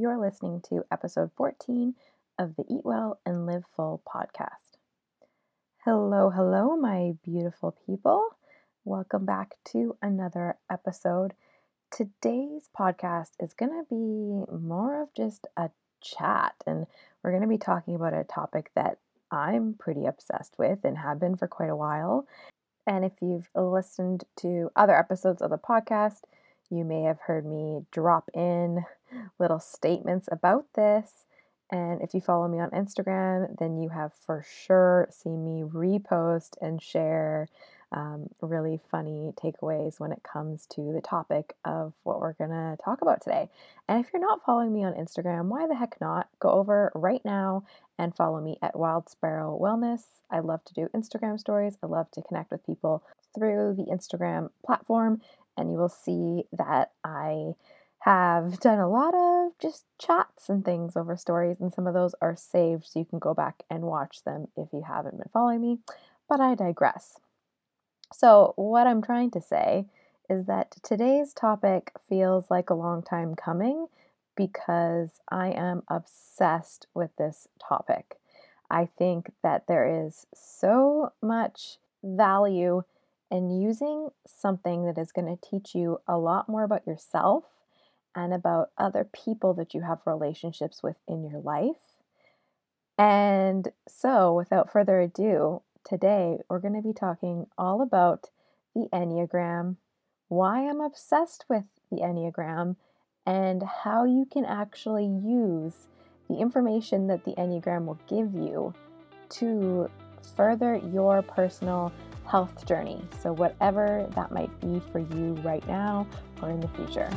You're listening to episode 14 of the Eat Well and Live Full podcast. Hello, hello, my beautiful people. Welcome back to another episode. Today's podcast is going to be more of just a chat, and we're going to be talking about a topic that I'm pretty obsessed with and have been for quite a while. And if you've listened to other episodes of the podcast, you may have heard me drop in little statements about this. And if you follow me on Instagram, then you have for sure seen me repost and share um, really funny takeaways when it comes to the topic of what we're going to talk about today. And if you're not following me on Instagram, why the heck not? Go over right now and follow me at Wild Sparrow Wellness. I love to do Instagram stories, I love to connect with people through the Instagram platform and you will see that I have done a lot of just chats and things over stories, and some of those are saved so you can go back and watch them if you haven't been following me. But I digress. So, what I'm trying to say is that today's topic feels like a long time coming because I am obsessed with this topic. I think that there is so much value and using something that is going to teach you a lot more about yourself and about other people that you have relationships with in your life. And so, without further ado, today we're going to be talking all about the Enneagram, why I'm obsessed with the Enneagram, and how you can actually use the information that the Enneagram will give you to further your personal health journey. So, whatever that might be for you right now or in the future.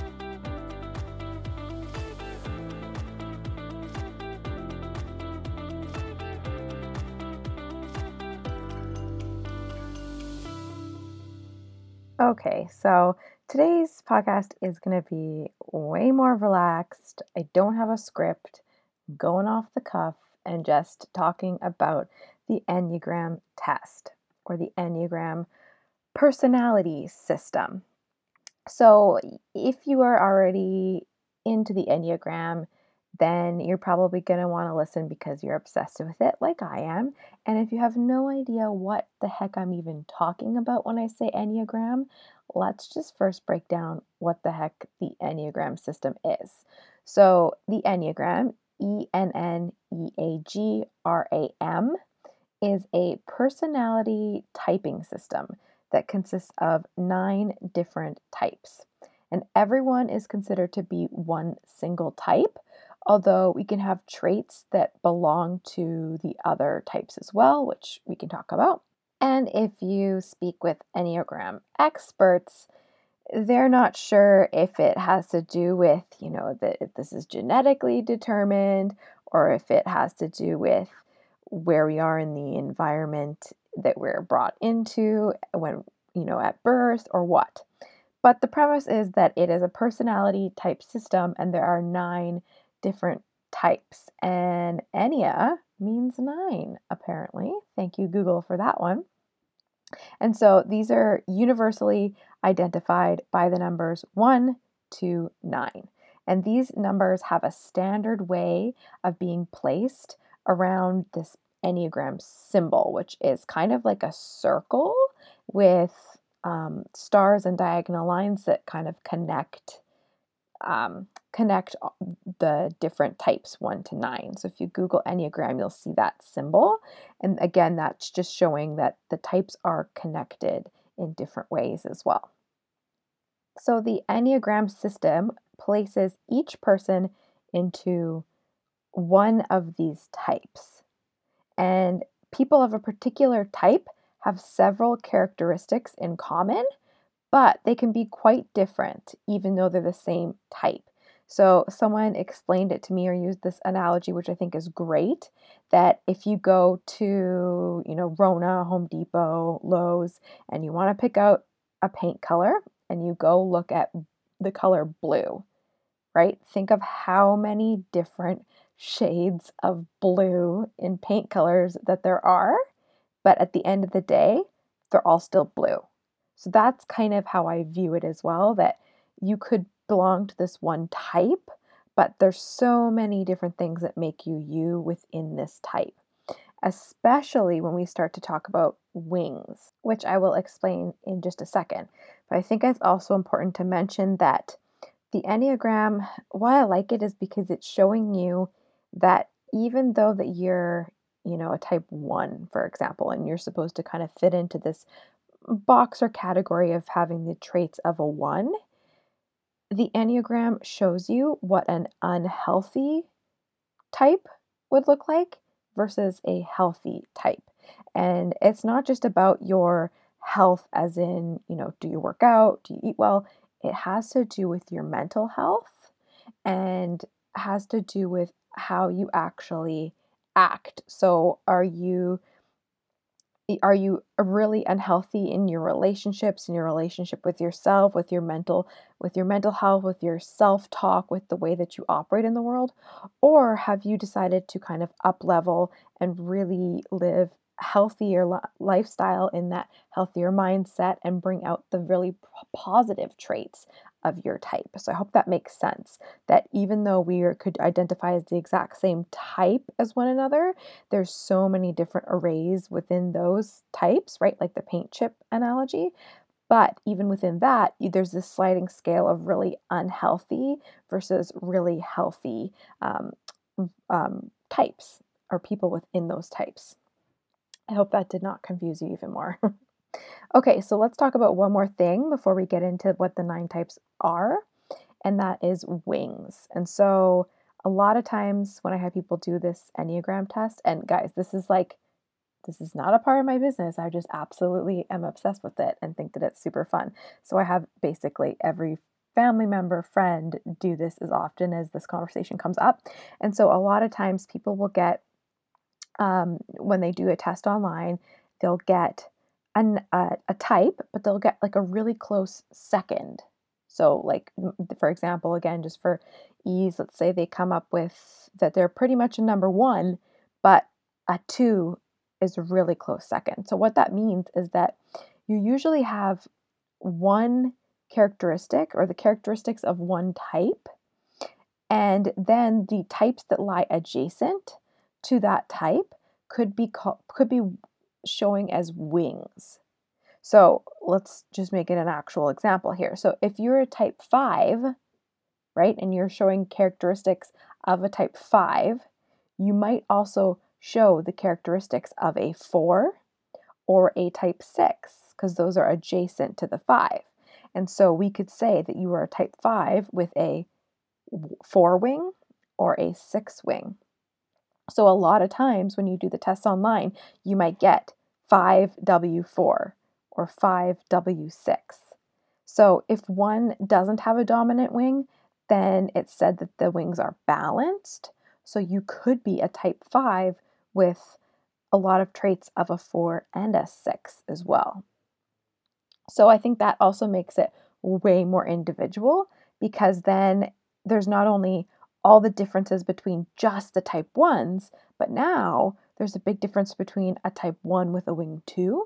Okay, so today's podcast is going to be way more relaxed. I don't have a script, going off the cuff, and just talking about the Enneagram test or the Enneagram personality system. So, if you are already into the Enneagram, then you're probably going to want to listen because you're obsessed with it, like I am. And if you have no idea what the heck I'm even talking about when I say Enneagram, let's just first break down what the heck the Enneagram system is. So, the Enneagram, E N N E A G R A M, is a personality typing system that consists of nine different types. And everyone is considered to be one single type, although we can have traits that belong to the other types as well, which we can talk about. And if you speak with Enneagram experts, they're not sure if it has to do with, you know, that this is genetically determined or if it has to do with where we are in the environment that we're brought into uh, when, you know, at birth or what. But the premise is that it is a personality type system and there are nine different types. And Ennea means nine, apparently. Thank you, Google, for that one. And so these are universally identified by the numbers 1 to 9. And these numbers have a standard way of being placed around this Enneagram symbol, which is kind of like a circle with um, stars and diagonal lines that kind of connect um, connect the different types one to nine. So if you Google Enneagram, you'll see that symbol. And again, that's just showing that the types are connected in different ways as well. So the Enneagram system places each person into one of these types. And people of a particular type have several characteristics in common, but they can be quite different even though they're the same type. So, someone explained it to me or used this analogy, which I think is great that if you go to, you know, Rona, Home Depot, Lowe's, and you want to pick out a paint color and you go look at the color blue, right? Think of how many different shades of blue in paint colors that there are, but at the end of the day, they're all still blue. So that's kind of how I view it as well that you could belong to this one type, but there's so many different things that make you you within this type, especially when we start to talk about wings, which I will explain in just a second. But I think it's also important to mention that the Enneagram, why I like it is because it's showing you that even though that you're, you know, a type 1, for example, and you're supposed to kind of fit into this box or category of having the traits of a 1, the Enneagram shows you what an unhealthy type would look like versus a healthy type. And it's not just about your health, as in, you know, do you work out? Do you eat well? It has to do with your mental health and has to do with how you actually act. So, are you are you really unhealthy in your relationships in your relationship with yourself with your mental with your mental health with your self-talk with the way that you operate in the world or have you decided to kind of up level and really live healthier li- lifestyle in that healthier mindset and bring out the really positive traits of your type. So I hope that makes sense that even though we are, could identify as the exact same type as one another, there's so many different arrays within those types, right? Like the paint chip analogy. But even within that, there's this sliding scale of really unhealthy versus really healthy um, um, types or people within those types. I hope that did not confuse you even more. okay, so let's talk about one more thing before we get into what the nine types are, and that is wings. And so, a lot of times when I have people do this Enneagram test, and guys, this is like, this is not a part of my business. I just absolutely am obsessed with it and think that it's super fun. So, I have basically every family member, friend do this as often as this conversation comes up. And so, a lot of times people will get um, when they do a test online, they'll get an, uh, a type, but they'll get like a really close second. So, like, for example, again, just for ease, let's say they come up with that they're pretty much a number one, but a two is a really close second. So, what that means is that you usually have one characteristic or the characteristics of one type, and then the types that lie adjacent to that type could be called, could be showing as wings. So let's just make it an actual example here. So if you're a type 5, right, and you're showing characteristics of a type 5, you might also show the characteristics of a 4 or a type 6 because those are adjacent to the 5. And so we could say that you are a type 5 with a 4 wing or a 6 wing. So, a lot of times when you do the tests online, you might get 5W4 or 5W6. So, if one doesn't have a dominant wing, then it's said that the wings are balanced. So, you could be a type 5 with a lot of traits of a 4 and a 6 as well. So, I think that also makes it way more individual because then there's not only all the differences between just the type 1s, but now there's a big difference between a type 1 with a wing 2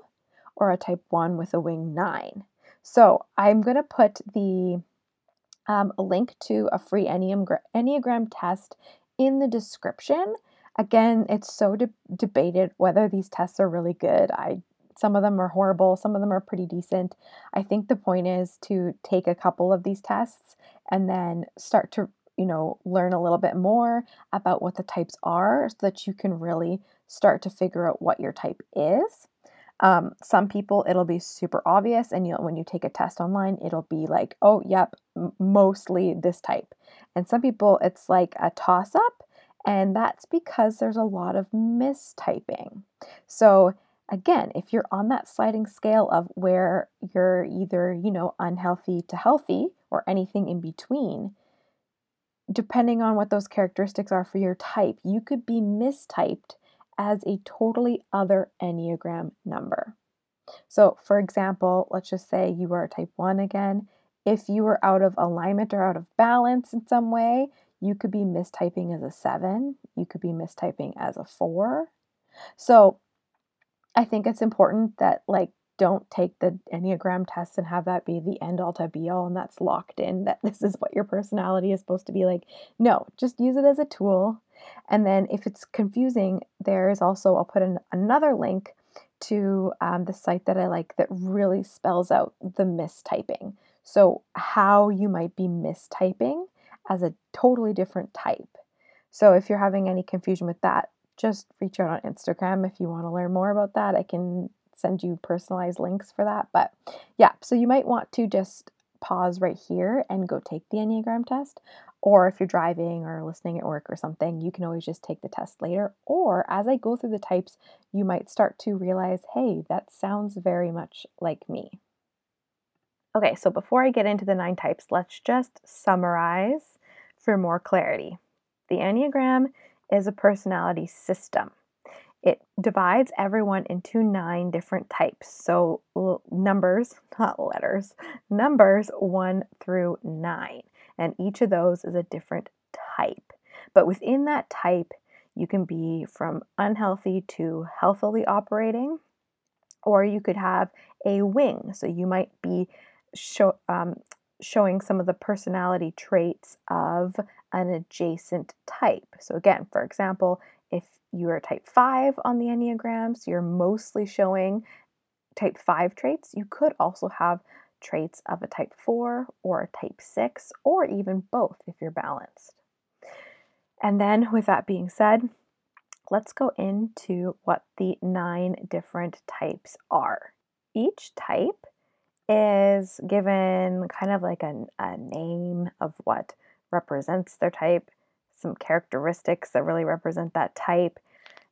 or a type 1 with a wing 9. So I'm going to put the um, link to a free Enneagram, Enneagram test in the description. Again, it's so de- debated whether these tests are really good. I some of them are horrible, some of them are pretty decent. I think the point is to take a couple of these tests and then start to you know, learn a little bit more about what the types are so that you can really start to figure out what your type is. Um, some people it'll be super obvious, and you when you take a test online, it'll be like, oh, yep, m- mostly this type. And some people it's like a toss up, and that's because there's a lot of mistyping. So, again, if you're on that sliding scale of where you're either, you know, unhealthy to healthy or anything in between, depending on what those characteristics are for your type, you could be mistyped as a totally other Enneagram number. So, for example, let's just say you are a type 1 again. If you were out of alignment or out of balance in some way, you could be mistyping as a 7, you could be mistyping as a 4. So, I think it's important that, like, don't take the Enneagram test and have that be the end all to be all and that's locked in that this is what your personality is supposed to be like. No, just use it as a tool. And then if it's confusing, there is also, I'll put in another link to um, the site that I like that really spells out the mistyping. So, how you might be mistyping as a totally different type. So, if you're having any confusion with that, just reach out on Instagram if you want to learn more about that. I can send you personalized links for that. But yeah, so you might want to just pause right here and go take the Enneagram test. Or if you're driving or listening at work or something, you can always just take the test later. Or as I go through the types, you might start to realize, hey, that sounds very much like me. Okay, so before I get into the nine types, let's just summarize for more clarity. The Enneagram is a personality system. It divides everyone into nine different types. So, numbers, not letters, numbers one through nine. And each of those is a different type. But within that type, you can be from unhealthy to healthily operating, or you could have a wing. So, you might be show, um, showing some of the personality traits of an adjacent type. So, again, for example, if you are type 5 on the Enneagram, so you're mostly showing type 5 traits, you could also have traits of a type 4 or a type 6, or even both if you're balanced. And then, with that being said, let's go into what the nine different types are. Each type is given kind of like a, a name of what represents their type, some characteristics that really represent that type.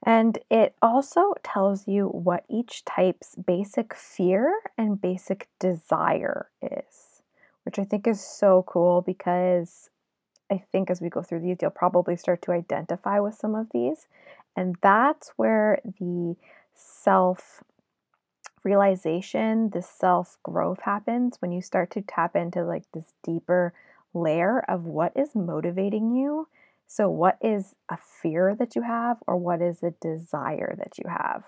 And it also tells you what each type's basic fear and basic desire is, which I think is so cool because I think as we go through these, you'll probably start to identify with some of these. And that's where the self realization, the self growth happens when you start to tap into like this deeper layer of what is motivating you. So, what is a fear that you have, or what is a desire that you have?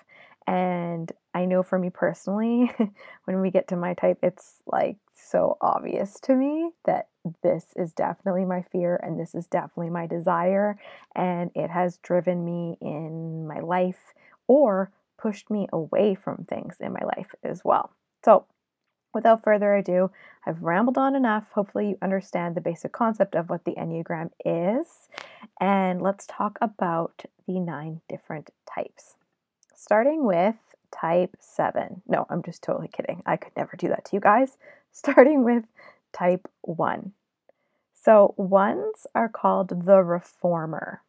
And I know for me personally, when we get to my type, it's like so obvious to me that this is definitely my fear and this is definitely my desire. And it has driven me in my life or pushed me away from things in my life as well. So, without further ado, I've rambled on enough. Hopefully, you understand the basic concept of what the Enneagram is. And let's talk about the nine different types. Starting with type 7. No, I'm just totally kidding. I could never do that to you guys. Starting with type 1. So, ones are called the reformer.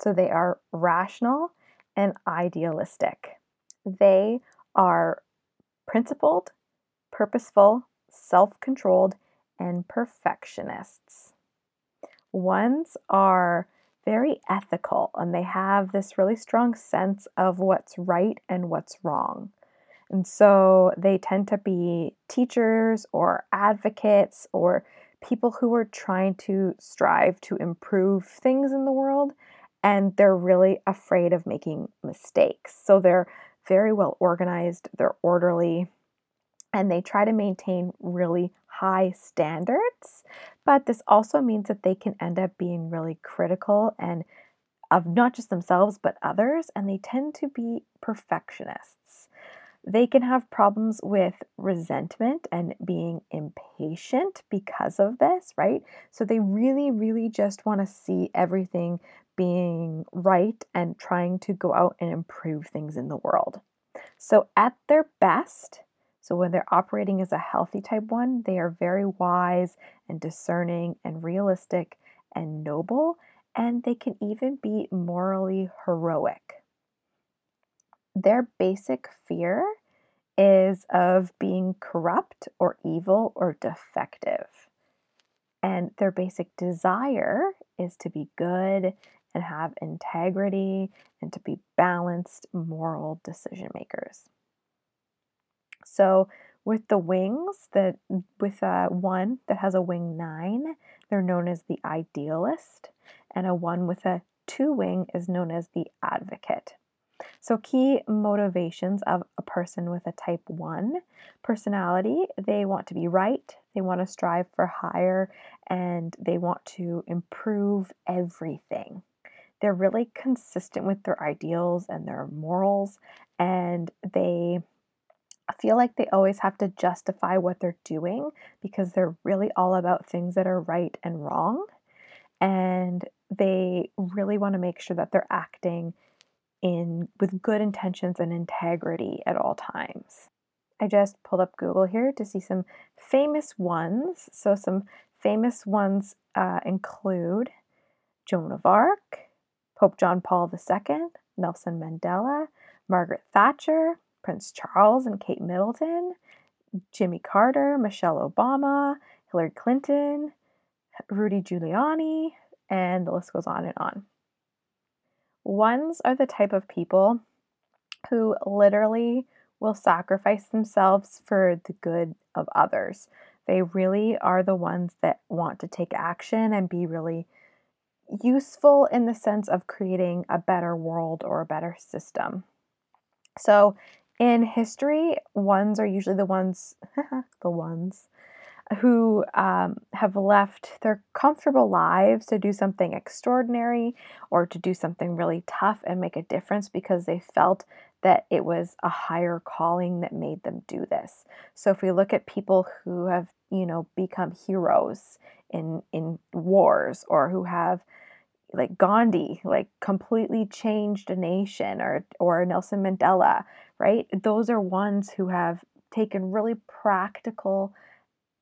So, they are rational and idealistic. They are principled, purposeful, self controlled, and perfectionists. Ones are very ethical and they have this really strong sense of what's right and what's wrong. And so they tend to be teachers or advocates or people who are trying to strive to improve things in the world and they're really afraid of making mistakes. So they're very well organized, they're orderly, and they try to maintain really high standards. But this also means that they can end up being really critical and of not just themselves but others, and they tend to be perfectionists. They can have problems with resentment and being impatient because of this, right? So they really, really just want to see everything being right and trying to go out and improve things in the world. So, at their best, so when they're operating as a healthy type 1, they are very wise and discerning and realistic and noble, and they can even be morally heroic. Their basic fear is of being corrupt or evil or defective. And their basic desire is to be good and have integrity and to be balanced, moral decision makers. So, with the wings, that with a one that has a wing nine, they're known as the idealist, and a one with a two wing is known as the advocate. So, key motivations of a person with a type 1 personality they want to be right, they want to strive for higher, and they want to improve everything. They're really consistent with their ideals and their morals, and they feel like they always have to justify what they're doing because they're really all about things that are right and wrong. And they really want to make sure that they're acting in with good intentions and integrity at all times. I just pulled up Google here to see some famous ones. So some famous ones uh, include Joan of Arc, Pope John Paul II, Nelson Mandela, Margaret Thatcher, Prince Charles and Kate Middleton, Jimmy Carter, Michelle Obama, Hillary Clinton, Rudy Giuliani, and the list goes on and on. Ones are the type of people who literally will sacrifice themselves for the good of others. They really are the ones that want to take action and be really useful in the sense of creating a better world or a better system. So, in history, ones are usually the ones, the ones who um, have left their comfortable lives to do something extraordinary or to do something really tough and make a difference because they felt that it was a higher calling that made them do this. So if we look at people who have, you know, become heroes in in wars or who have like Gandhi, like completely changed a nation or or Nelson Mandela, right? Those are ones who have taken really practical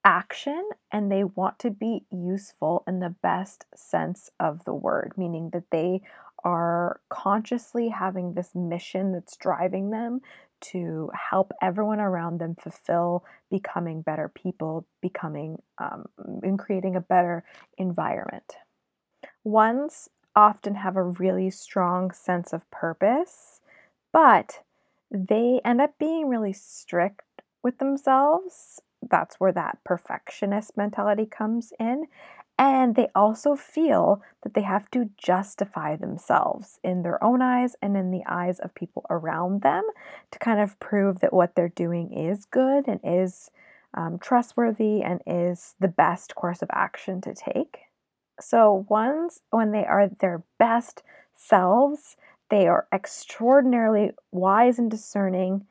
action and they want to be useful in the best sense of the word, meaning that they are consciously having this mission that's driving them to help everyone around them fulfill becoming better people, becoming um, and creating a better environment. Ones often have a really strong sense of purpose, but they end up being really strict with themselves that's where that perfectionist mentality comes in. And they also feel that they have to justify themselves in their own eyes and in the eyes of people around them to kind of prove that what they're doing is good and is um, trustworthy and is the best course of action to take. So, ones, when they are their best selves, they are extraordinarily wise and discerning.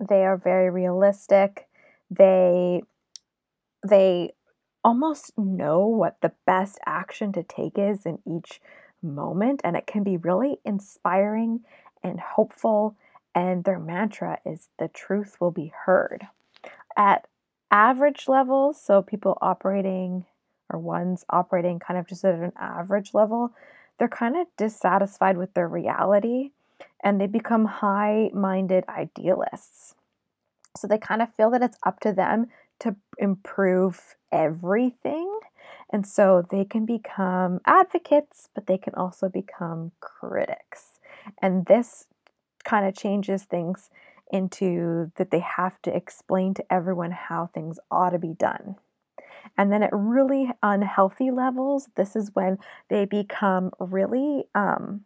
They are very realistic they they almost know what the best action to take is in each moment and it can be really inspiring and hopeful and their mantra is the truth will be heard at average levels so people operating or ones operating kind of just at an average level they're kind of dissatisfied with their reality and they become high minded idealists so they kind of feel that it's up to them to improve everything. And so they can become advocates, but they can also become critics. And this kind of changes things into that they have to explain to everyone how things ought to be done. And then at really unhealthy levels, this is when they become really um,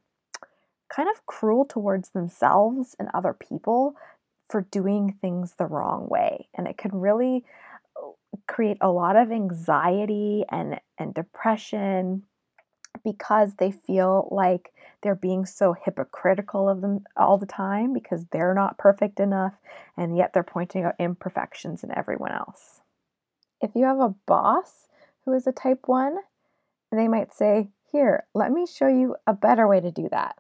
kind of cruel towards themselves and other people for doing things the wrong way. And it can really uh, create a lot of anxiety and, and depression because they feel like they're being so hypocritical of them all the time because they're not perfect enough and yet they're pointing out imperfections in everyone else. If you have a boss who is a type 1, they might say, Here, let me show you a better way to do that.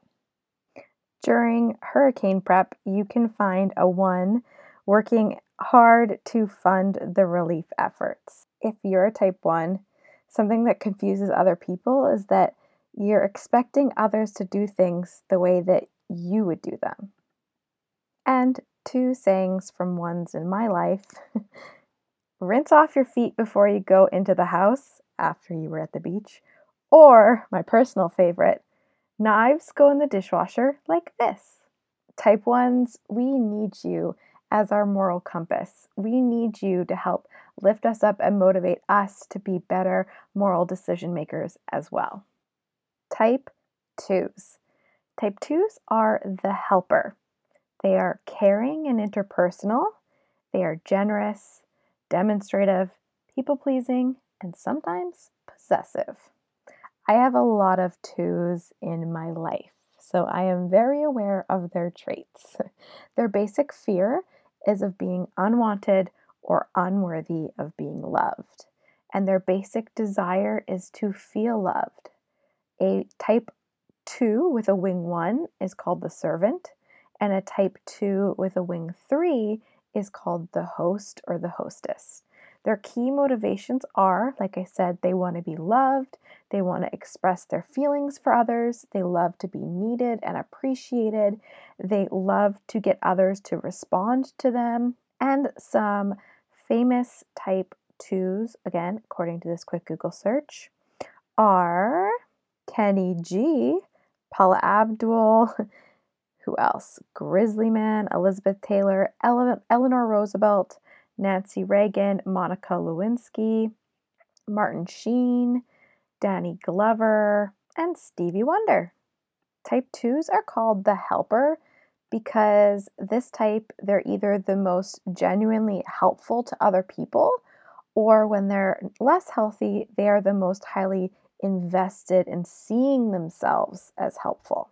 During hurricane prep, you can find a one working hard to fund the relief efforts. If you're a type 1, something that confuses other people is that you're expecting others to do things the way that you would do them. And two sayings from ones in my life rinse off your feet before you go into the house after you were at the beach. Or, my personal favorite, Knives go in the dishwasher like this. Type 1s, we need you as our moral compass. We need you to help lift us up and motivate us to be better moral decision makers as well. Type 2s. Type 2s are the helper. They are caring and interpersonal. They are generous, demonstrative, people pleasing, and sometimes possessive. I have a lot of twos in my life, so I am very aware of their traits. their basic fear is of being unwanted or unworthy of being loved, and their basic desire is to feel loved. A type 2 with a wing 1 is called the servant, and a type 2 with a wing 3 is called the host or the hostess. Their key motivations are, like I said, they want to be loved, they want to express their feelings for others, they love to be needed and appreciated, they love to get others to respond to them, and some famous type 2s, again, according to this quick Google search, are Kenny G, Paula Abdul, who else? Grizzly Man, Elizabeth Taylor, Ele- Eleanor Roosevelt, Nancy Reagan, Monica Lewinsky, Martin Sheen, Danny Glover, and Stevie Wonder. Type 2s are called the helper because this type, they're either the most genuinely helpful to other people, or when they're less healthy, they are the most highly invested in seeing themselves as helpful.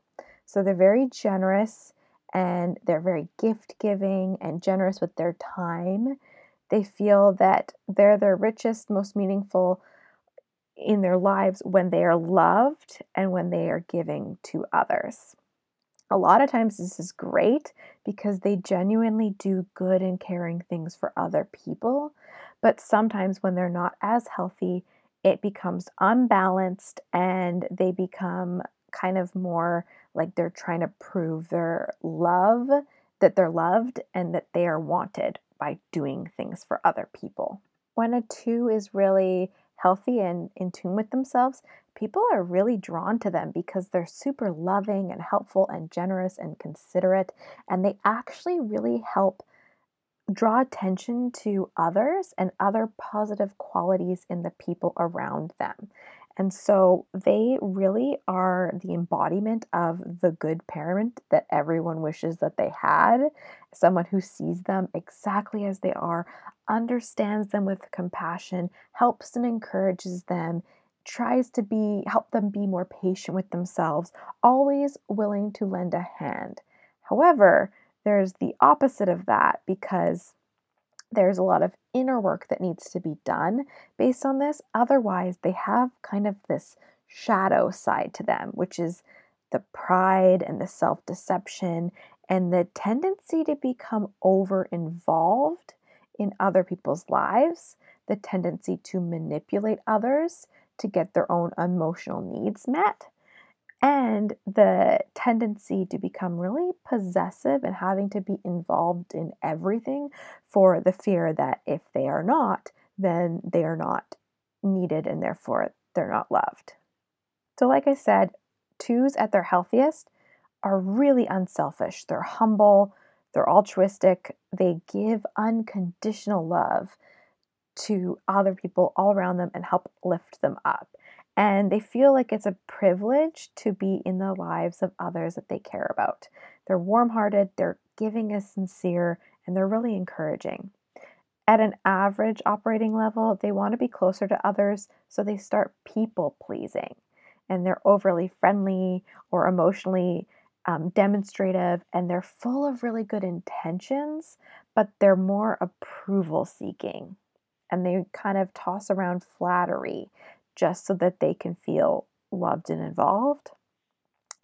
So they're very generous and they're very gift giving and generous with their time. They feel that they're their richest, most meaningful in their lives when they are loved and when they are giving to others. A lot of times, this is great because they genuinely do good and caring things for other people. But sometimes, when they're not as healthy, it becomes unbalanced and they become kind of more like they're trying to prove their love, that they're loved, and that they are wanted by doing things for other people. When a two is really healthy and in tune with themselves, people are really drawn to them because they're super loving and helpful and generous and considerate, and they actually really help draw attention to others and other positive qualities in the people around them. And so they really are the embodiment of the good parent that everyone wishes that they had. Someone who sees them exactly as they are, understands them with compassion, helps and encourages them, tries to be help them be more patient with themselves, always willing to lend a hand. However, there's the opposite of that because there's a lot of inner work that needs to be done based on this. Otherwise, they have kind of this shadow side to them, which is the pride and the self deception and the tendency to become over involved in other people's lives, the tendency to manipulate others to get their own emotional needs met and the tendency to become really possessive and having to be involved in everything for the fear that if they are not, then they are not needed and therefore they're not loved. So, like I said, twos at their healthiest are really unselfish. They're humble, they're altruistic, they give unconditional love to other people all around them and help lift them up and they feel like it's a privilege to be in the lives of others that they care about. They're warm hearted, they're giving is sincere, and they're really encouraging. At an average operating level, they want to be closer to others, so they start people pleasing. And they're overly friendly or emotionally um, demonstrative, and they're full of really good intentions, but they're more approval seeking. And they kind of toss around flattery just so that they can feel loved and involved.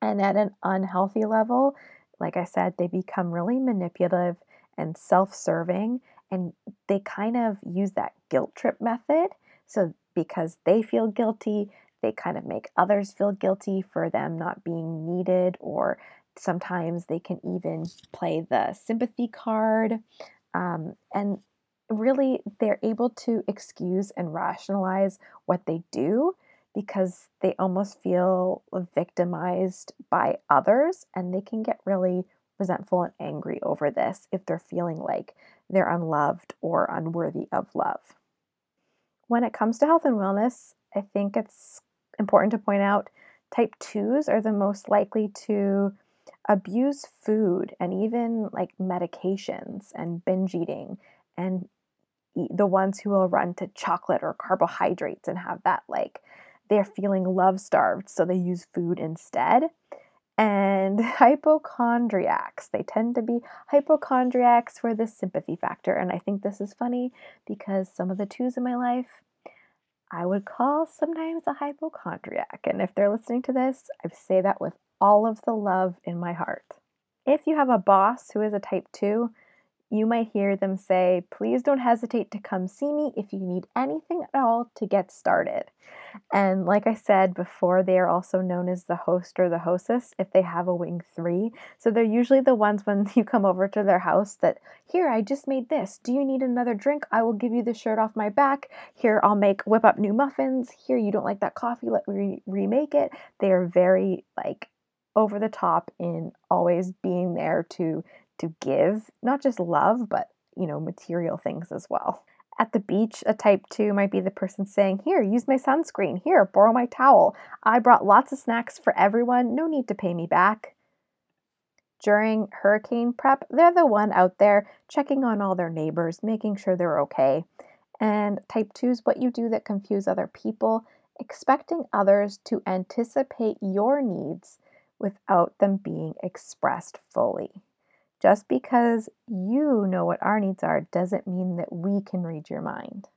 And at an unhealthy level, like I said, they become really manipulative and self serving, and they kind of use that guilt trip method. So, because they feel guilty, they kind of make others feel guilty for them not being needed, or sometimes they can even play the sympathy card. Um, and really they're able to excuse and rationalize what they do because they almost feel victimized by others and they can get really resentful and angry over this if they're feeling like they're unloved or unworthy of love. When it comes to health and wellness, I think it's important to point out Type 2s are the most likely to abuse food and even like medications and binge eating and the ones who will run to chocolate or carbohydrates and have that like they're feeling love starved so they use food instead and hypochondriacs they tend to be hypochondriacs for the sympathy factor and i think this is funny because some of the twos in my life I would call sometimes a hypochondriac. And if they're listening to this, I say that with all of the love in my heart. If you have a boss who is a type 2, you might hear them say, Please don't hesitate to come see me if you need anything at all to get started. And like I said before, they are also known as the host or the hostess if they have a wing three. So they're usually the ones when you come over to their house that, Here, I just made this. Do you need another drink? I will give you the shirt off my back. Here, I'll make whip up new muffins. Here, you don't like that coffee, let me remake it. They are very like over the top in always being there to to give not just love, but, you know, material things as well. At the beach, a type 2 might be the person saying, Here, use my sunscreen. Here, borrow my towel. I brought lots of snacks for everyone. No need to pay me back. During hurricane prep, they're the one out there checking on all their neighbors, making sure they're okay. And type 2 is what you do that confuse other people, expecting others to anticipate your needs without them being expressed fully. Just because you know what our needs are doesn't mean that we can read your mind.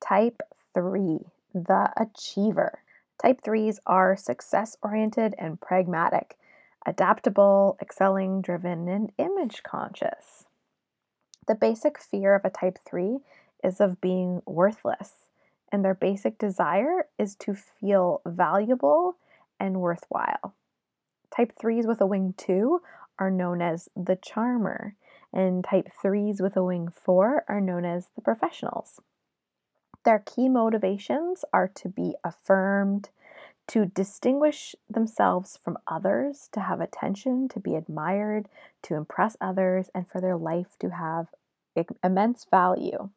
Type 3, the achiever. Type 3s are success oriented and pragmatic, adaptable, excelling, driven, and image conscious. The basic fear of a type 3 is of being worthless, and their basic desire is to feel valuable and worthwhile. Type 3s with a wing 2 are known as the charmer, and type 3s with a wing 4 are known as the professionals. Their key motivations are to be affirmed, to distinguish themselves from others, to have attention, to be admired, to impress others, and for their life to have immense value.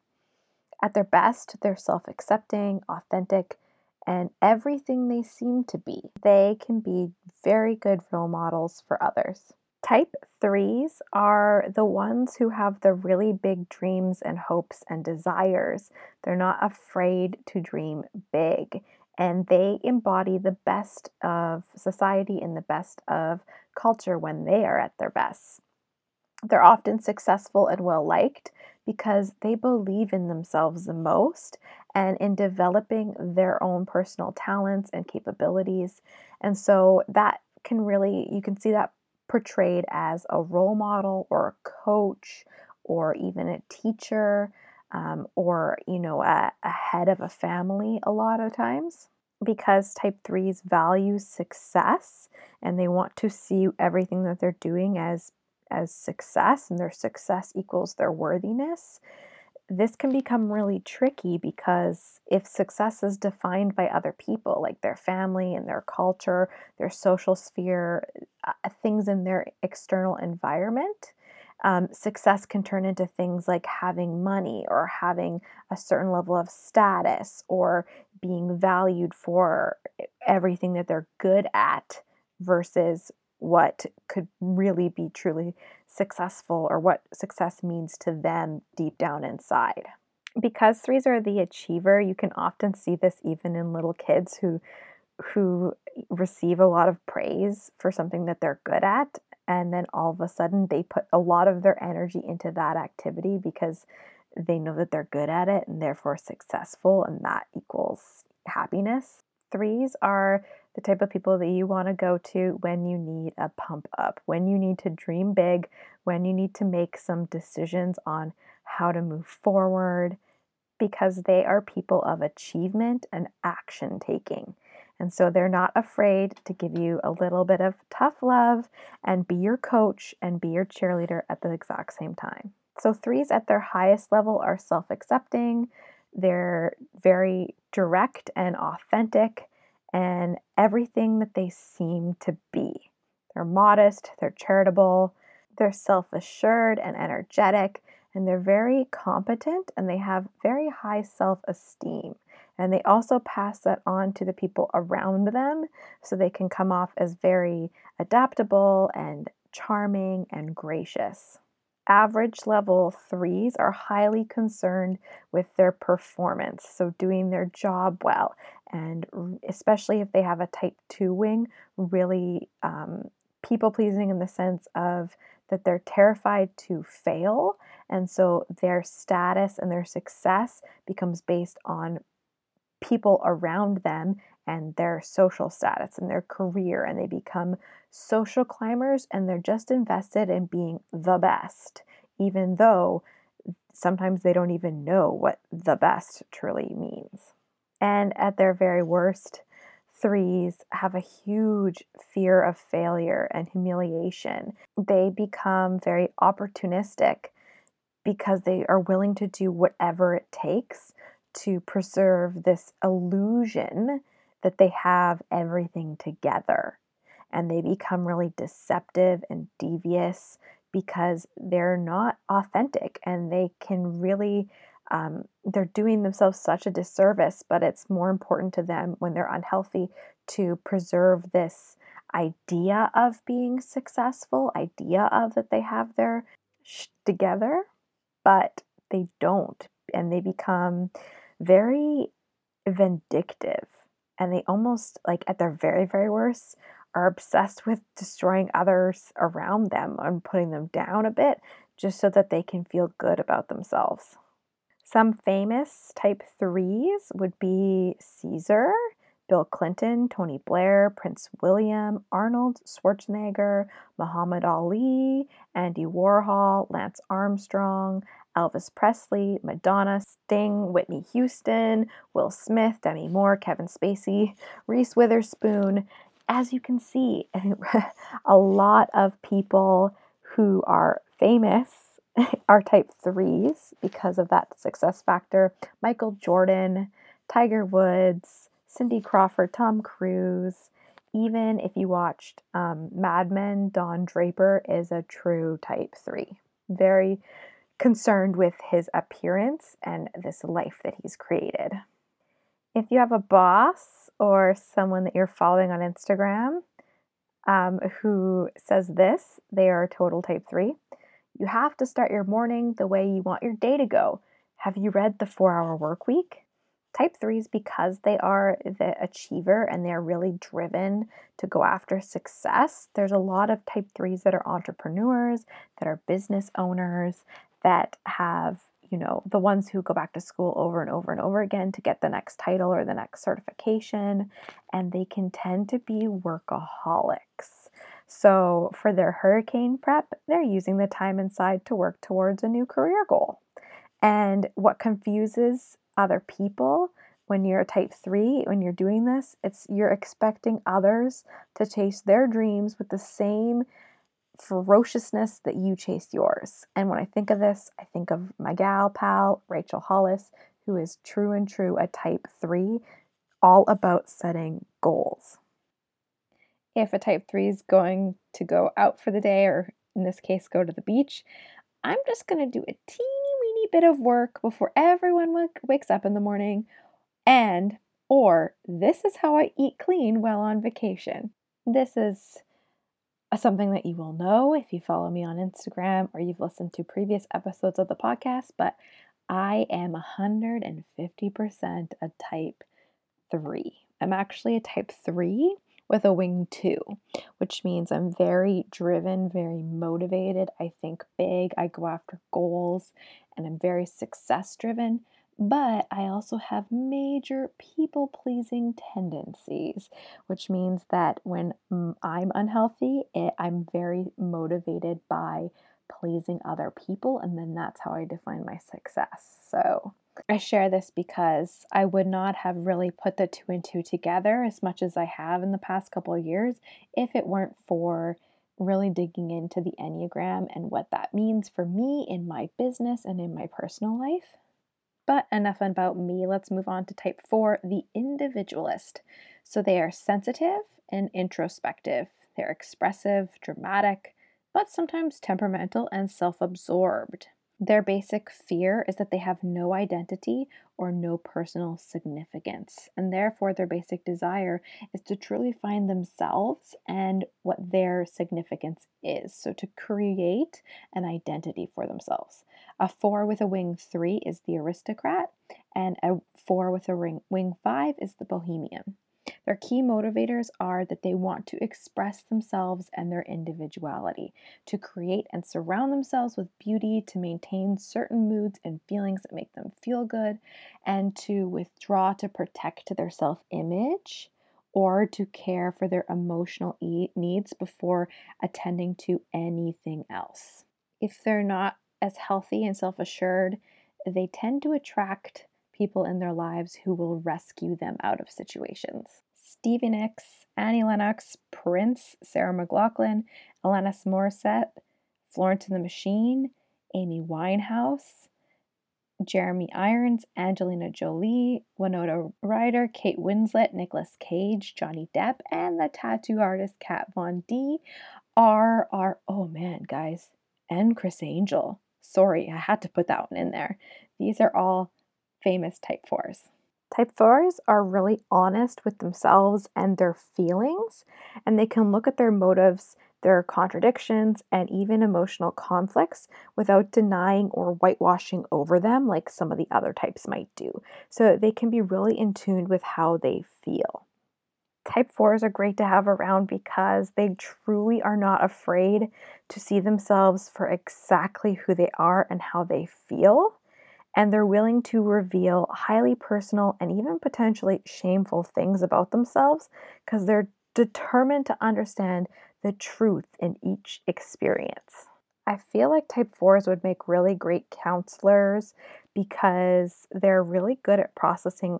At their best, they're self accepting, authentic, and everything they seem to be. They can be very good role models for others. Type threes are the ones who have the really big dreams and hopes and desires. They're not afraid to dream big and they embody the best of society and the best of culture when they are at their best. They're often successful and well liked because they believe in themselves the most and in developing their own personal talents and capabilities. And so that can really, you can see that portrayed as a role model or a coach or even a teacher um, or you know a, a head of a family a lot of times because type 3s value success and they want to see everything that they're doing as as success and their success equals their worthiness this can become really tricky because if success is defined by other people, like their family and their culture, their social sphere, uh, things in their external environment, um, success can turn into things like having money or having a certain level of status or being valued for everything that they're good at versus what could really be truly successful or what success means to them deep down inside. Because threes are the achiever, you can often see this even in little kids who who receive a lot of praise for something that they're good at and then all of a sudden they put a lot of their energy into that activity because they know that they're good at it and therefore successful and that equals happiness. Threes are the type of people that you want to go to when you need a pump up, when you need to dream big, when you need to make some decisions on how to move forward, because they are people of achievement and action taking. And so they're not afraid to give you a little bit of tough love and be your coach and be your cheerleader at the exact same time. So, threes at their highest level are self accepting, they're very direct and authentic, and everything that they seem to be. They're modest, they're charitable, they're self assured and energetic, and they're very competent and they have very high self esteem. And they also pass that on to the people around them so they can come off as very adaptable and charming and gracious. Average level threes are highly concerned with their performance, so doing their job well, and especially if they have a type 2 wing, really um, people pleasing in the sense of that they're terrified to fail. And so their status and their success becomes based on people around them and their social status and their career. And they become social climbers and they're just invested in being the best, even though sometimes they don't even know what the best truly means. And at their very worst, threes have a huge fear of failure and humiliation. They become very opportunistic because they are willing to do whatever it takes to preserve this illusion that they have everything together. And they become really deceptive and devious because they're not authentic and they can really um, they're doing themselves such a disservice, but it's more important to them when they're unhealthy to preserve this idea of being successful, idea of that they have their sh- together, but they don't. And they become very vindictive. And they almost, like at their very, very worst, are obsessed with destroying others around them and putting them down a bit just so that they can feel good about themselves. Some famous type threes would be Caesar, Bill Clinton, Tony Blair, Prince William, Arnold Schwarzenegger, Muhammad Ali, Andy Warhol, Lance Armstrong, Elvis Presley, Madonna, Sting, Whitney Houston, Will Smith, Demi Moore, Kevin Spacey, Reese Witherspoon. As you can see, a lot of people who are famous are type threes because of that success factor. Michael Jordan, Tiger Woods, Cindy Crawford, Tom Cruise. Even if you watched um, Mad Men, Don Draper is a true type three. Very concerned with his appearance and this life that he's created. If you have a boss or someone that you're following on Instagram um, who says this, they are total type three. You have to start your morning the way you want your day to go. Have you read The Four Hour Work Week? Type threes, because they are the achiever and they're really driven to go after success, there's a lot of type threes that are entrepreneurs, that are business owners, that have, you know, the ones who go back to school over and over and over again to get the next title or the next certification. And they can tend to be workaholics. So, for their hurricane prep, they're using the time inside to work towards a new career goal. And what confuses other people when you're a type 3 when you're doing this, it's you're expecting others to chase their dreams with the same ferociousness that you chase yours. And when I think of this, I think of my gal pal, Rachel Hollis, who is true and true a type 3, all about setting goals if a type 3 is going to go out for the day, or in this case, go to the beach, I'm just going to do a teeny weeny bit of work before everyone w- wakes up in the morning. And, or, this is how I eat clean while on vacation. This is something that you will know if you follow me on Instagram or you've listened to previous episodes of the podcast, but I am 150% a type 3. I'm actually a type 3 with a wing two, which means I'm very driven, very motivated. I think big, I go after goals, and I'm very success driven. But I also have major people pleasing tendencies, which means that when I'm unhealthy, it, I'm very motivated by pleasing other people, and then that's how I define my success. So, I share this because I would not have really put the two and two together as much as I have in the past couple of years if it weren't for really digging into the Enneagram and what that means for me in my business and in my personal life. But enough about me. Let's move on to type four, the individualist. So they are sensitive and introspective. They're expressive, dramatic, but sometimes temperamental and self absorbed. Their basic fear is that they have no identity or no personal significance, and therefore their basic desire is to truly find themselves and what their significance is. So, to create an identity for themselves. A four with a wing three is the aristocrat, and a four with a ring, wing five is the bohemian. Their key motivators are that they want to express themselves and their individuality, to create and surround themselves with beauty, to maintain certain moods and feelings that make them feel good, and to withdraw to protect their self image or to care for their emotional e- needs before attending to anything else. If they're not as healthy and self assured, they tend to attract people in their lives who will rescue them out of situations. Stevie Nicks, Annie Lennox, Prince, Sarah McLachlan, Alanis Morissette, Florence and the Machine, Amy Winehouse, Jeremy Irons, Angelina Jolie, Winona Ryder, Kate Winslet, Nicolas Cage, Johnny Depp, and the tattoo artist Kat Von D are our oh man, guys, and Criss Angel. Sorry, I had to put that one in there. These are all famous type fours. Type 4s are really honest with themselves and their feelings, and they can look at their motives, their contradictions, and even emotional conflicts without denying or whitewashing over them like some of the other types might do. So they can be really in tune with how they feel. Type 4s are great to have around because they truly are not afraid to see themselves for exactly who they are and how they feel and they're willing to reveal highly personal and even potentially shameful things about themselves because they're determined to understand the truth in each experience. I feel like type 4s would make really great counselors because they're really good at processing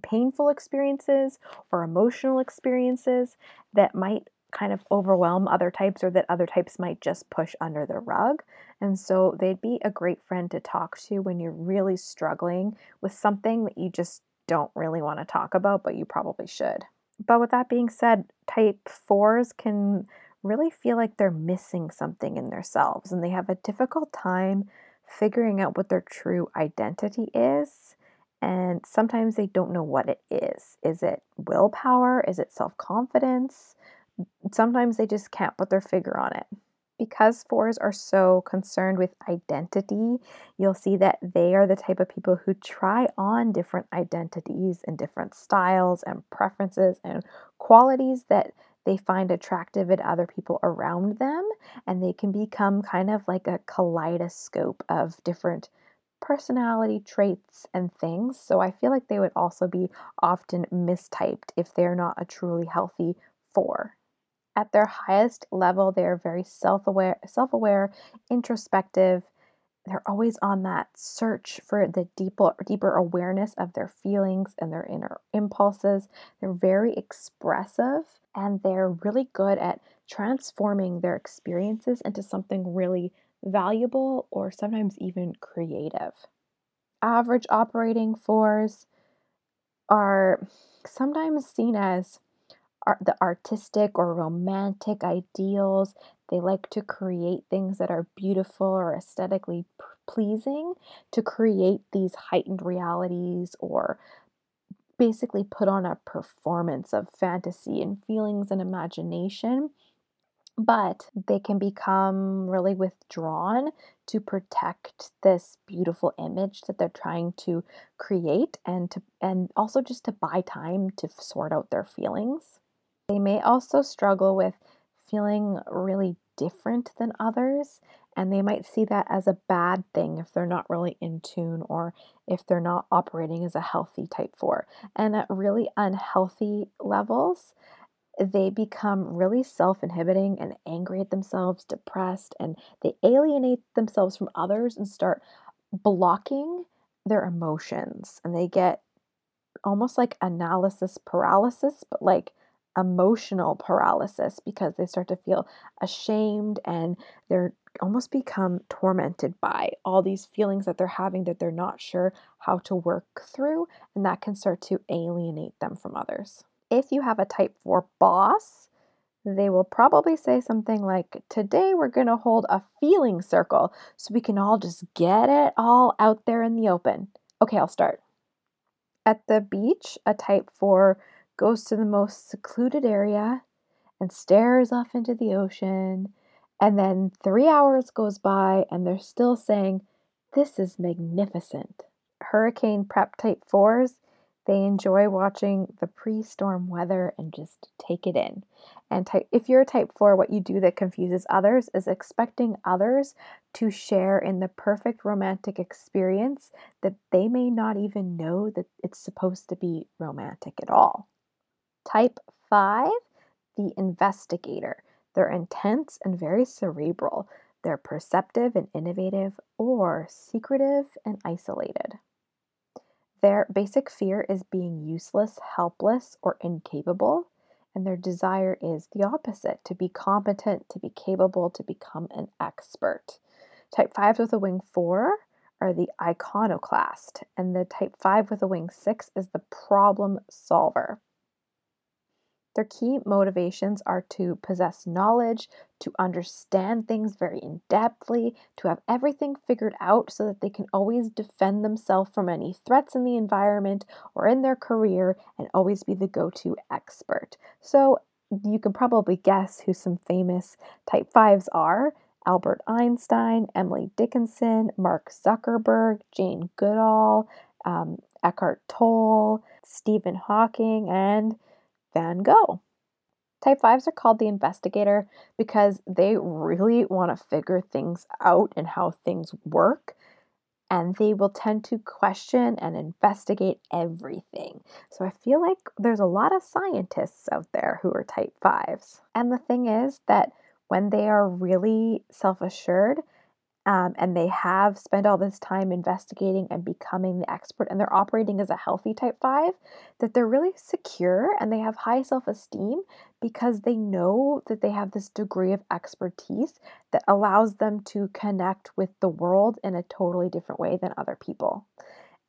painful experiences or emotional experiences that might kind of overwhelm other types or that other types might just push under the rug. And so they'd be a great friend to talk to when you're really struggling with something that you just don't really want to talk about, but you probably should. But with that being said, type fours can really feel like they're missing something in themselves and they have a difficult time figuring out what their true identity is. And sometimes they don't know what it is. Is it willpower? Is it self confidence? sometimes they just can't put their finger on it. Because fours are so concerned with identity, you'll see that they are the type of people who try on different identities and different styles and preferences and qualities that they find attractive in other people around them. And they can become kind of like a kaleidoscope of different personality traits and things. So I feel like they would also be often mistyped if they're not a truly healthy four. At their highest level, they are very self-aware, self-aware, introspective. They're always on that search for the deeper deeper awareness of their feelings and their inner impulses. They're very expressive and they're really good at transforming their experiences into something really valuable or sometimes even creative. Average operating fours are sometimes seen as art, the artistic or romantic ideals. They like to create things that are beautiful or aesthetically p- pleasing to create these heightened realities or basically put on a performance of fantasy and feelings and imagination. But they can become really withdrawn to protect this beautiful image that they're trying to create and to and also just to buy time to sort out their feelings. They may also struggle with feeling really different than others, and they might see that as a bad thing if they're not really in tune or if they're not operating as a healthy type 4. And at really unhealthy levels, they become really self inhibiting and angry at themselves, depressed, and they alienate themselves from others and start blocking their emotions. And they get almost like analysis paralysis, but like emotional paralysis because they start to feel ashamed and they're almost become tormented by all these feelings that they're having that they're not sure how to work through, and that can start to alienate them from others. If you have a type 4 boss, They will probably say something like, Today we're going to hold a feeling circle so we can all just get it all out there in the open. Okay, I'll start. At the beach, a type 4 goes to the most secluded area and stares off into the ocean. And then three hours goes by and they're still saying, This is magnificent. Hurricane prep type 4s they enjoy watching the pre-storm weather and just take it in. And type, if you're a type 4, what you do that confuses others is expecting others to share in the perfect romantic experience that they may not even know that it's supposed to be romantic at all. Type 5, the investigator. They're intense and very cerebral. They're perceptive and innovative, or secretive and isolated. Their basic fear is being useless, helpless, or incapable. And their desire is the opposite to be competent, to be capable, to become an expert. Type 5s with a wing 4 are the iconoclast, and the type 5 with a wing 6 is the problem solver. Their key motivations are to possess knowledge, to understand things very in depthly, to have everything figured out so that they can always defend themselves from any threats in the environment or in their career and always be the go to expert. So you can probably guess who some famous type 5s are. Albert Einstein, Emily Dickinson, Mark Zuckerberg, Jane Goodall, um, Eckhart Tolle, Stephen Hawking, and Van Gogh. Type 5s are called the investigator because they really want to figure things out and how things work. And they will tend to question and investigate everything. So I feel like there's a lot of scientists out there who are type 5s. And the thing is that when they are really self assured, um, and they have spent all this time investigating and becoming the expert and they're operating as a healthy type 5 that they're really secure and they have high self-esteem because they know that they have this degree of expertise that allows them to connect with the world in a totally different way than other people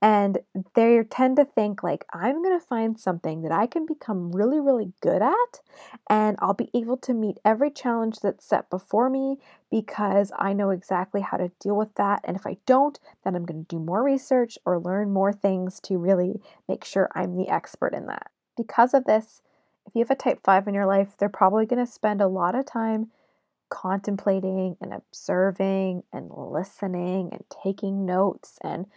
and they tend to think like i'm going to find something that i can become really really good at and i'll be able to meet every challenge that's set before me because i know exactly how to deal with that and if i don't then i'm going to do more research or learn more things to really make sure i'm the expert in that. Because of this if you have a type 5 in your life they're probably going to spend a lot of time contemplating and observing and listening and taking notes and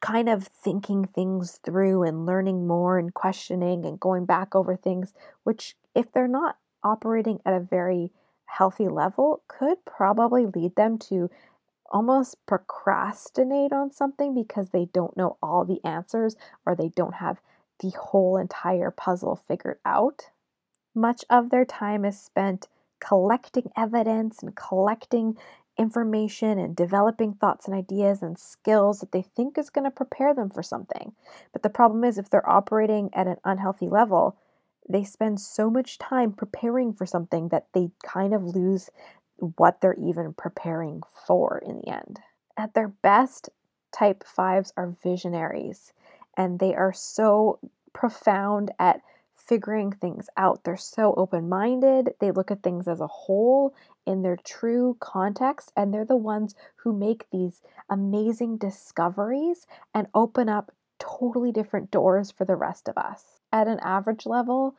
kind of thinking things through and learning more and questioning and going back over things, which, if they're not operating at a very healthy level, could probably lead them to almost procrastinate on something because they don't know all the answers or they don't have the whole entire puzzle figured out. Much of their time is spent collecting evidence and collecting information and developing thoughts and ideas and skills that they think is going to prepare them for something. But the problem is, if they're operating at an unhealthy level, they spend so much time preparing for something that they kind of lose what they're even preparing for in the end. At their best, type 5s are visionaries and they are so profound at figuring things out. They're so open minded. They look at things as a whole in their true context, and they're the ones who make these amazing discoveries and open up totally different doors for the rest of us. At an average level,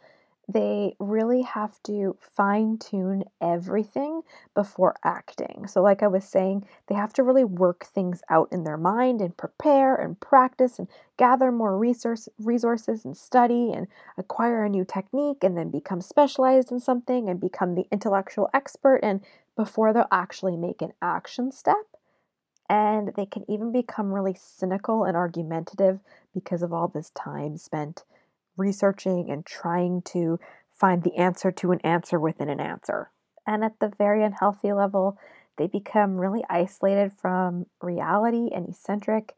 they really have to fine tune everything before acting. So, like I was saying, they have to really work things out in their mind and prepare and practice and gather more resource, resources and study and acquire a new technique and then become specialized in something and become the intellectual expert. And before they'll actually make an action step, and they can even become really cynical and argumentative because of all this time spent researching and trying to find the answer to an answer within an answer. And at the very unhealthy level, they become really isolated from reality and eccentric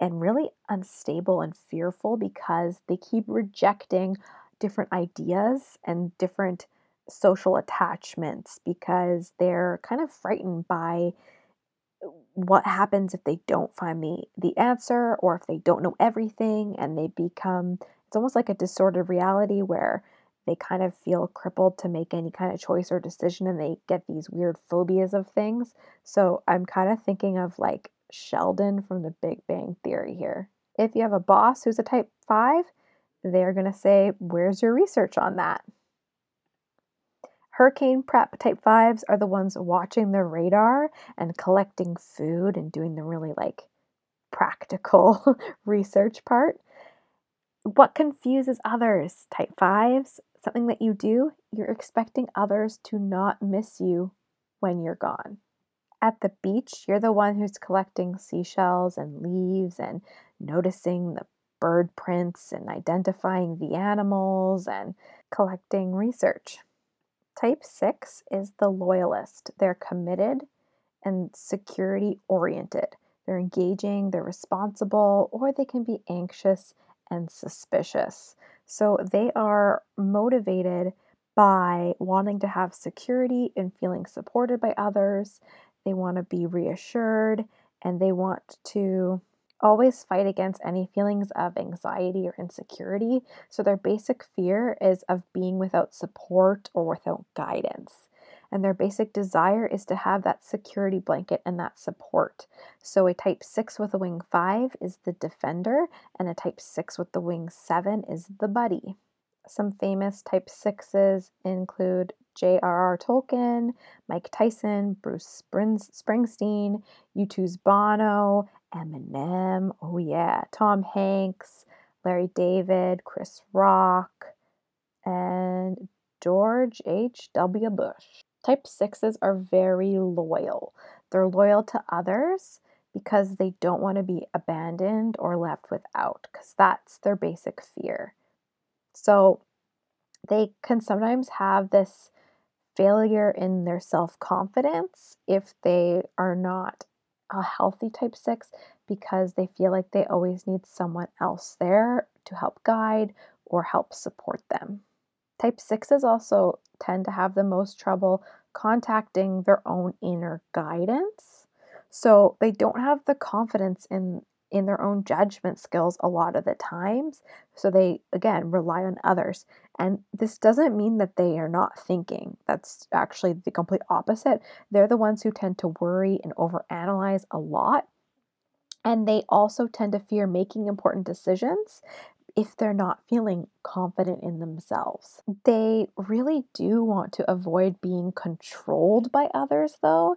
and really unstable and fearful because they keep rejecting different ideas and different social attachments because they're kind of frightened by what happens if they don't find the the answer or if they don't know everything and they become it's almost like a distorted reality where they kind of feel crippled to make any kind of choice or decision and they get these weird phobias of things. So I'm kind of thinking of like Sheldon from the Big Bang Theory here. If you have a boss who's a type 5, they're going to say, Where's your research on that? Hurricane prep type 5s are the ones watching the radar and collecting food and doing the really like practical research part. What confuses others? Type 5s, something that you do, you're expecting others to not miss you when you're gone. At the beach, you're the one who's collecting seashells and leaves and noticing the bird prints and identifying the animals and collecting research. Type 6 is the loyalist. They're committed and security oriented. They're engaging, they're responsible, or they can be anxious and suspicious. So they are motivated by wanting to have security and feeling supported by others. They want to be reassured and they want to always fight against any feelings of anxiety or insecurity. So their basic fear is of being without support or without guidance and their basic desire is to have that security blanket and that support. So a type 6 with a wing 5 is the defender, and a type 6 with the wing 7 is the buddy. Some famous type 6s include J.R.R. Tolkien, Mike Tyson, Bruce Springsteen, U2's Bono, Eminem, oh yeah, Tom Hanks, Larry David, Chris Rock, and George H.W. Bush. Type 6s are very loyal. They're loyal to others because they don't want to be abandoned or left without, because that's their basic fear. So they can sometimes have this failure in their self confidence if they are not a healthy type 6 because they feel like they always need someone else there to help guide or help support them. Type 6s also tend to have the most trouble contacting their own inner guidance. So they don't have the confidence in in their own judgment skills a lot of the times. So they again rely on others. And this doesn't mean that they are not thinking. That's actually the complete opposite. They're the ones who tend to worry and overanalyze a lot. And they also tend to fear making important decisions if they're not feeling confident in themselves. They really do want to avoid being controlled by others, though,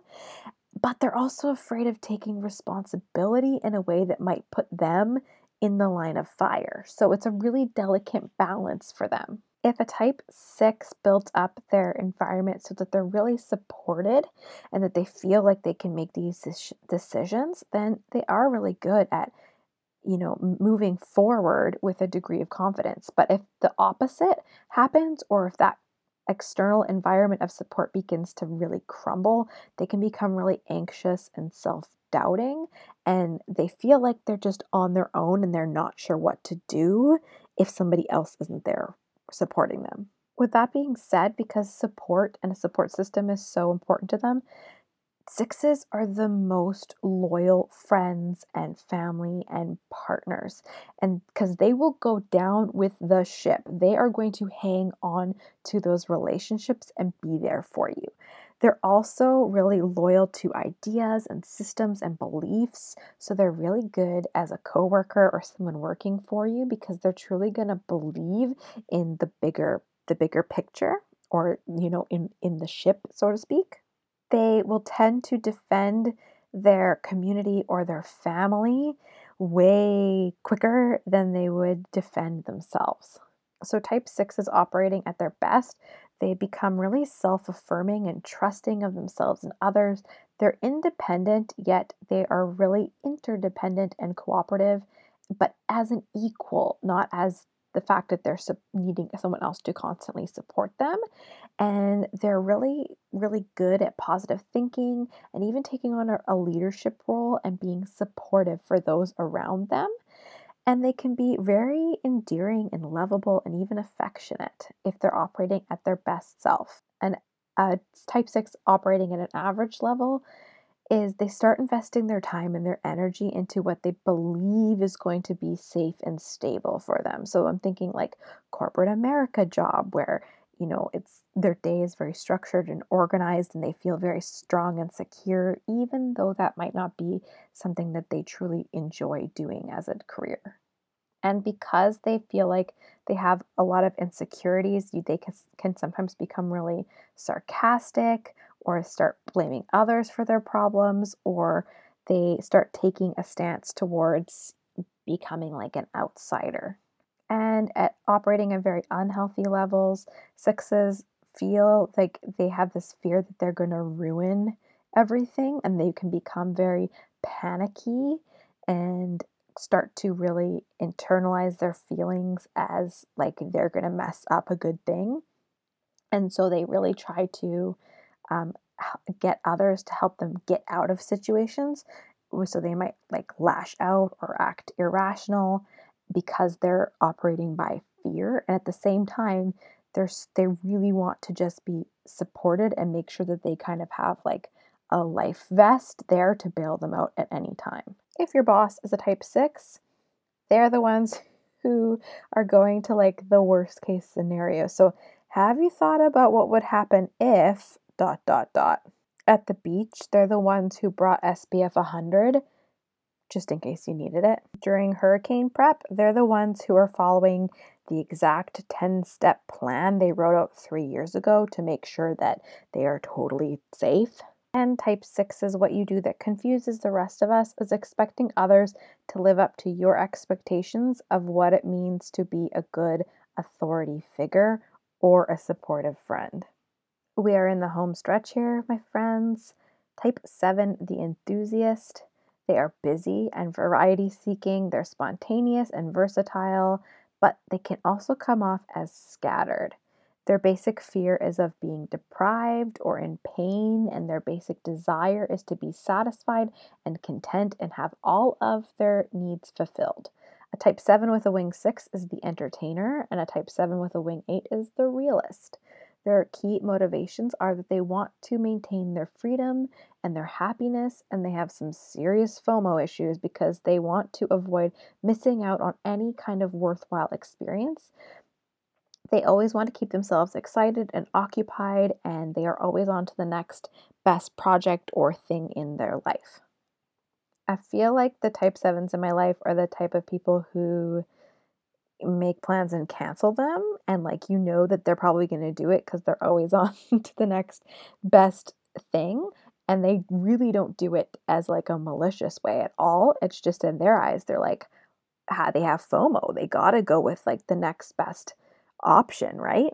but they're also afraid of taking responsibility in a way that might put them in the line of fire. So it's a really delicate balance for them. If a type 6 builds up their environment so that they're really supported and that they feel like they can make these decisions, then they are really good at you know, moving forward with a degree of confidence. But if the opposite happens, or if that external environment of support begins to really crumble, they can become really anxious and self doubting, and they feel like they're just on their own and they're not sure what to do if somebody else isn't there supporting them. With that being said, because support and a support system is so important to them, Sixes are the most loyal friends and family and partners. And because they will go down with the ship, they are going to hang on to those relationships and be there for you. They're also really loyal to ideas and systems and beliefs. So they're really good as a coworker or someone working for you because they're truly going to believe in the bigger the bigger picture or you know in in the ship so to speak they will tend to defend their community or their family way quicker than they would defend themselves. So, type 6 is operating at their best. They become really self affirming and trusting of themselves and others. They're independent, yet they are really interdependent and cooperative, but as an equal, not as the fact that they're needing someone else to constantly support them. And they're really, really good at positive thinking and even taking on a, a leadership role and being supportive for those around them. And they can be very endearing and lovable and even affectionate if they're operating at their best self. And a type 6 operating at an average level is they start investing their time and their energy into what they believe is going to be safe and stable for them. So I'm thinking like corporate America job where you know it's their day is very structured and organized and they feel very strong and secure even though that might not be something that they truly enjoy doing as a career and because they feel like they have a lot of insecurities they can, can sometimes become really sarcastic or start blaming others for their problems or they start taking a stance towards becoming like an outsider and at operating at very unhealthy levels, sixes feel like they have this fear that they're going to ruin everything and they can become very panicky and start to really internalize their feelings as like they're going to mess up a good thing. And so they really try to um, get others to help them get out of situations. So they might like lash out or act irrational because they're operating by fear and at the same time they're they really want to just be supported and make sure that they kind of have like a life vest there to bail them out at any time. If your boss is a type 6, they're the ones who are going to like the worst case scenario. So have you thought about what would happen if dot dot dot at the beach they're the ones who brought SPF 100 just in case you needed it. During hurricane prep, they're the ones who are following the exact 10 step plan they wrote out three years ago to make sure that they are totally safe. And type 6 is what you do that confuses the rest of us, is expecting others to live up to your expectations of what it means to be a good authority figure or a supportive friend. We are in the home stretch here, my friends. Type 7, the enthusiast. They are busy and variety seeking, they're spontaneous and versatile, but they can also come off as scattered. Their basic fear is of being deprived or in pain, and their basic desire is to be satisfied and content and have all of their needs fulfilled. A type 7 with a wing 6 is the entertainer, and a type 7 with a wing 8 is the realist. Their key motivations are that they want to maintain their freedom and their happiness, and they have some serious FOMO issues because they want to avoid missing out on any kind of worthwhile experience. They always want to keep themselves excited and occupied, and they are always on to the next best project or thing in their life. I feel like the type sevens in my life are the type of people who make plans and cancel them and like you know that they're probably going to do it because they're always on to the next best thing and they really don't do it as like a malicious way at all. It's just in their eyes they're like ah, they have fomo. They got to go with like the next best option right?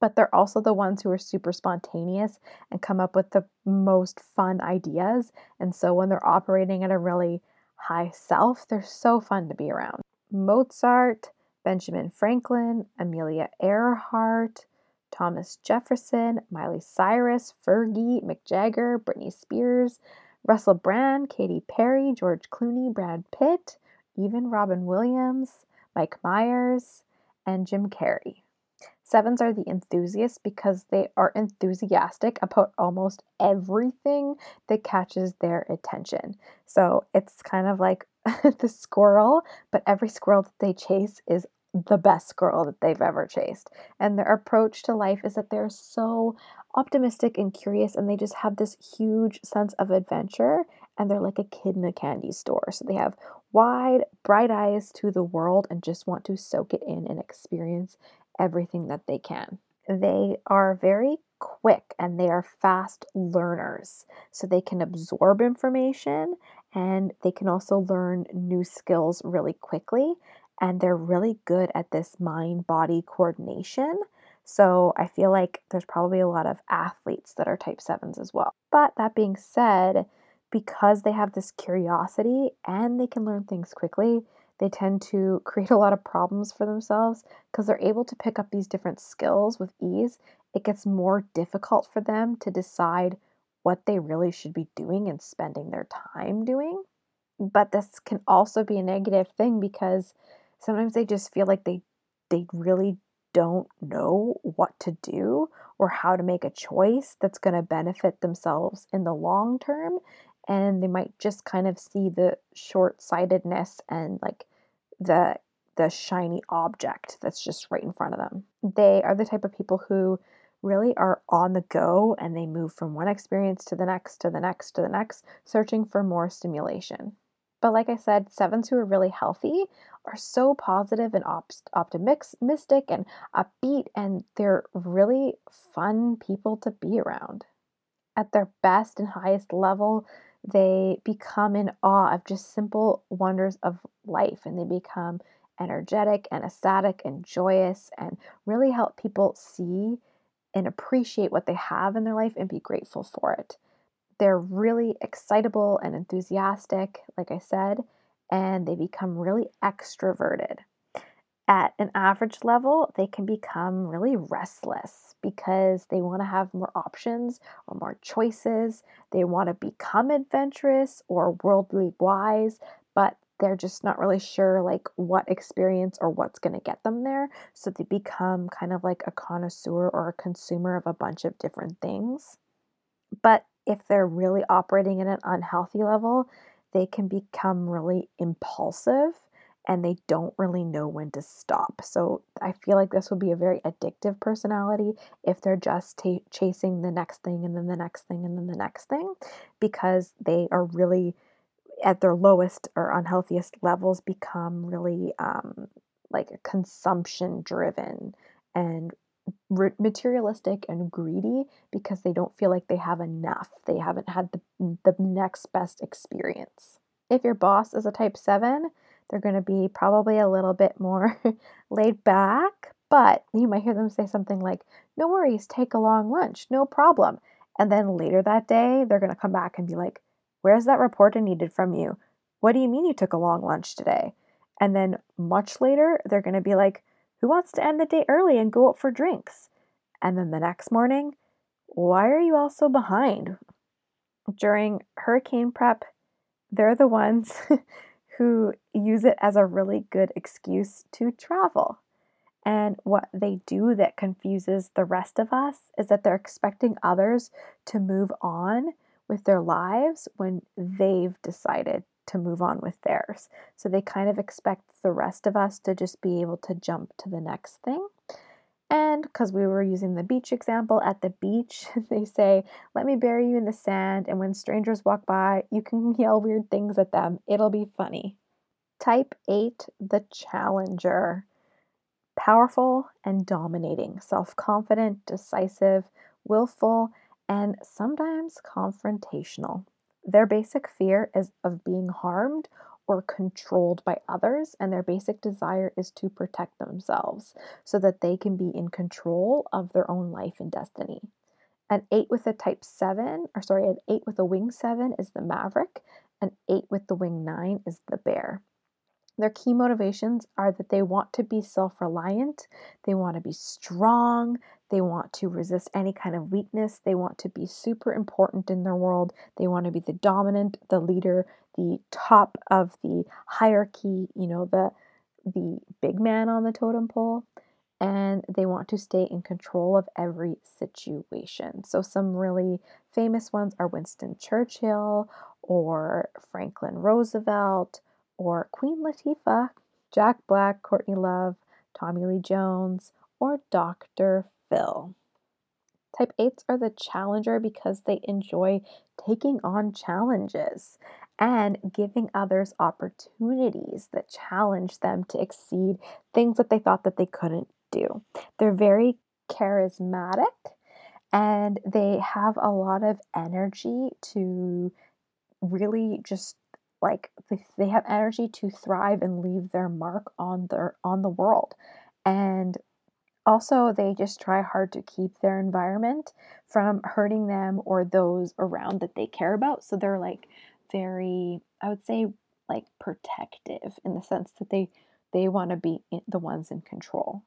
But they're also the ones who are super spontaneous and come up with the most fun ideas and so when they're operating at a really high self they're so fun to be around. Mozart Benjamin Franklin, Amelia Earhart, Thomas Jefferson, Miley Cyrus, Fergie, Mick Jagger, Britney Spears, Russell Brand, Katy Perry, George Clooney, Brad Pitt, even Robin Williams, Mike Myers, and Jim Carrey. Sevens are the enthusiasts because they are enthusiastic about almost everything that catches their attention. So it's kind of like the squirrel, but every squirrel that they chase is the best squirrel that they've ever chased. And their approach to life is that they're so optimistic and curious, and they just have this huge sense of adventure. And they're like a kid in a candy store. So they have wide, bright eyes to the world and just want to soak it in and experience everything that they can. They are very quick and they are fast learners. So they can absorb information and they can also learn new skills really quickly. And they're really good at this mind body coordination. So I feel like there's probably a lot of athletes that are type sevens as well. But that being said, because they have this curiosity and they can learn things quickly, they tend to create a lot of problems for themselves because they're able to pick up these different skills with ease. It gets more difficult for them to decide what they really should be doing and spending their time doing. But this can also be a negative thing because sometimes they just feel like they they really don't know what to do or how to make a choice that's going to benefit themselves in the long term and they might just kind of see the short-sightedness and like the the shiny object that's just right in front of them. They are the type of people who really are on the go and they move from one experience to the next to the next to the next, searching for more stimulation. But like I said, sevens who are really healthy are so positive and op- optimistic and upbeat, and they're really fun people to be around. At their best and highest level, they become in awe of just simple wonders of life and they become energetic and ecstatic and joyous and really help people see and appreciate what they have in their life and be grateful for it. They're really excitable and enthusiastic, like I said, and they become really extroverted. At an average level, they can become really restless because they want to have more options or more choices. They want to become adventurous or worldly wise, they're just not really sure like what experience or what's going to get them there. So they become kind of like a connoisseur or a consumer of a bunch of different things. But if they're really operating at an unhealthy level, they can become really impulsive and they don't really know when to stop. So I feel like this would be a very addictive personality if they're just t- chasing the next thing and then the next thing and then the next thing because they are really at their lowest or unhealthiest levels become really um, like consumption driven and materialistic and greedy because they don't feel like they have enough. They haven't had the, the next best experience. If your boss is a type 7, they're going to be probably a little bit more laid back, but you might hear them say something like, No worries, take a long lunch, no problem. And then later that day, they're going to come back and be like, Where's that report I needed from you? What do you mean you took a long lunch today? And then much later, they're going to be like, Who wants to end the day early and go out for drinks? And then the next morning, Why are you all so behind? During hurricane prep, they're the ones who use it as a really good excuse to travel. And what they do that confuses the rest of us is that they're expecting others to move on with their lives when they've decided to move on with theirs. So they kind of expect the rest of us to just be able to jump to the next thing. And because we were using the beach example, at the beach, they say, Let me bury you in the sand. And when strangers walk by, you can yell weird things at them. It'll be funny. Type 8, the challenger. Powerful and dominating, self confident, decisive, willful, and sometimes confrontational. Their basic fear is of being harmed or controlled by others, and their basic desire is to protect themselves so that they can be in control of their own life and destiny. An 8 with a type 7, or sorry, an 8 with a wing 7 is the maverick, an 8 with the wing 9 is the bear. Their key motivations are that they want to be self reliant, they want to be strong, they want to resist any kind of weakness, they want to be super important in their world, they want to be the dominant, the leader, the top of the hierarchy, you know, the the big man on the totem pole and they want to stay in control of every situation. So, some really famous ones are Winston Churchill or Franklin Roosevelt or Queen Latifah, Jack Black, Courtney Love, Tommy Lee Jones, or Dr. Phil. Type 8s are the challenger because they enjoy taking on challenges and giving others opportunities that challenge them to exceed things that they thought that they couldn't do. They're very charismatic and they have a lot of energy to really just like they have energy to thrive and leave their mark on their on the world. And also they just try hard to keep their environment from hurting them or those around that they care about. So they're like very i would say like protective in the sense that they they want to be the ones in control.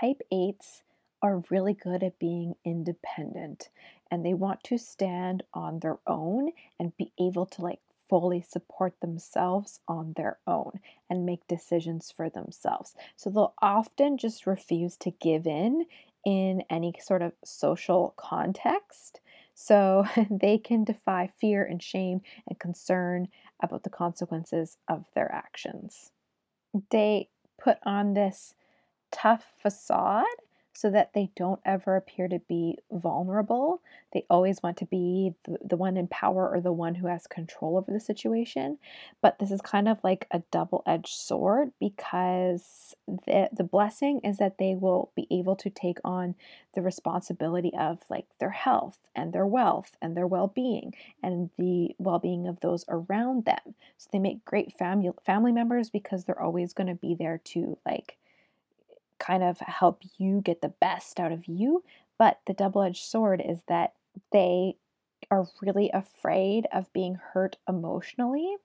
Type 8s are really good at being independent and they want to stand on their own and be able to like fully support themselves on their own and make decisions for themselves. So they'll often just refuse to give in in any sort of social context. So they can defy fear and shame and concern about the consequences of their actions. They put on this tough facade so that they don't ever appear to be vulnerable. They always want to be the, the one in power or the one who has control over the situation. But this is kind of like a double edged sword because the, the blessing is that they will be able to take on the responsibility of like their health and their wealth and their well being and the well being of those around them. So they make great family family members because they're always going to be there to like kind of help you get the best out of you. But the double edged sword is that they are really afraid of being hurt emotionally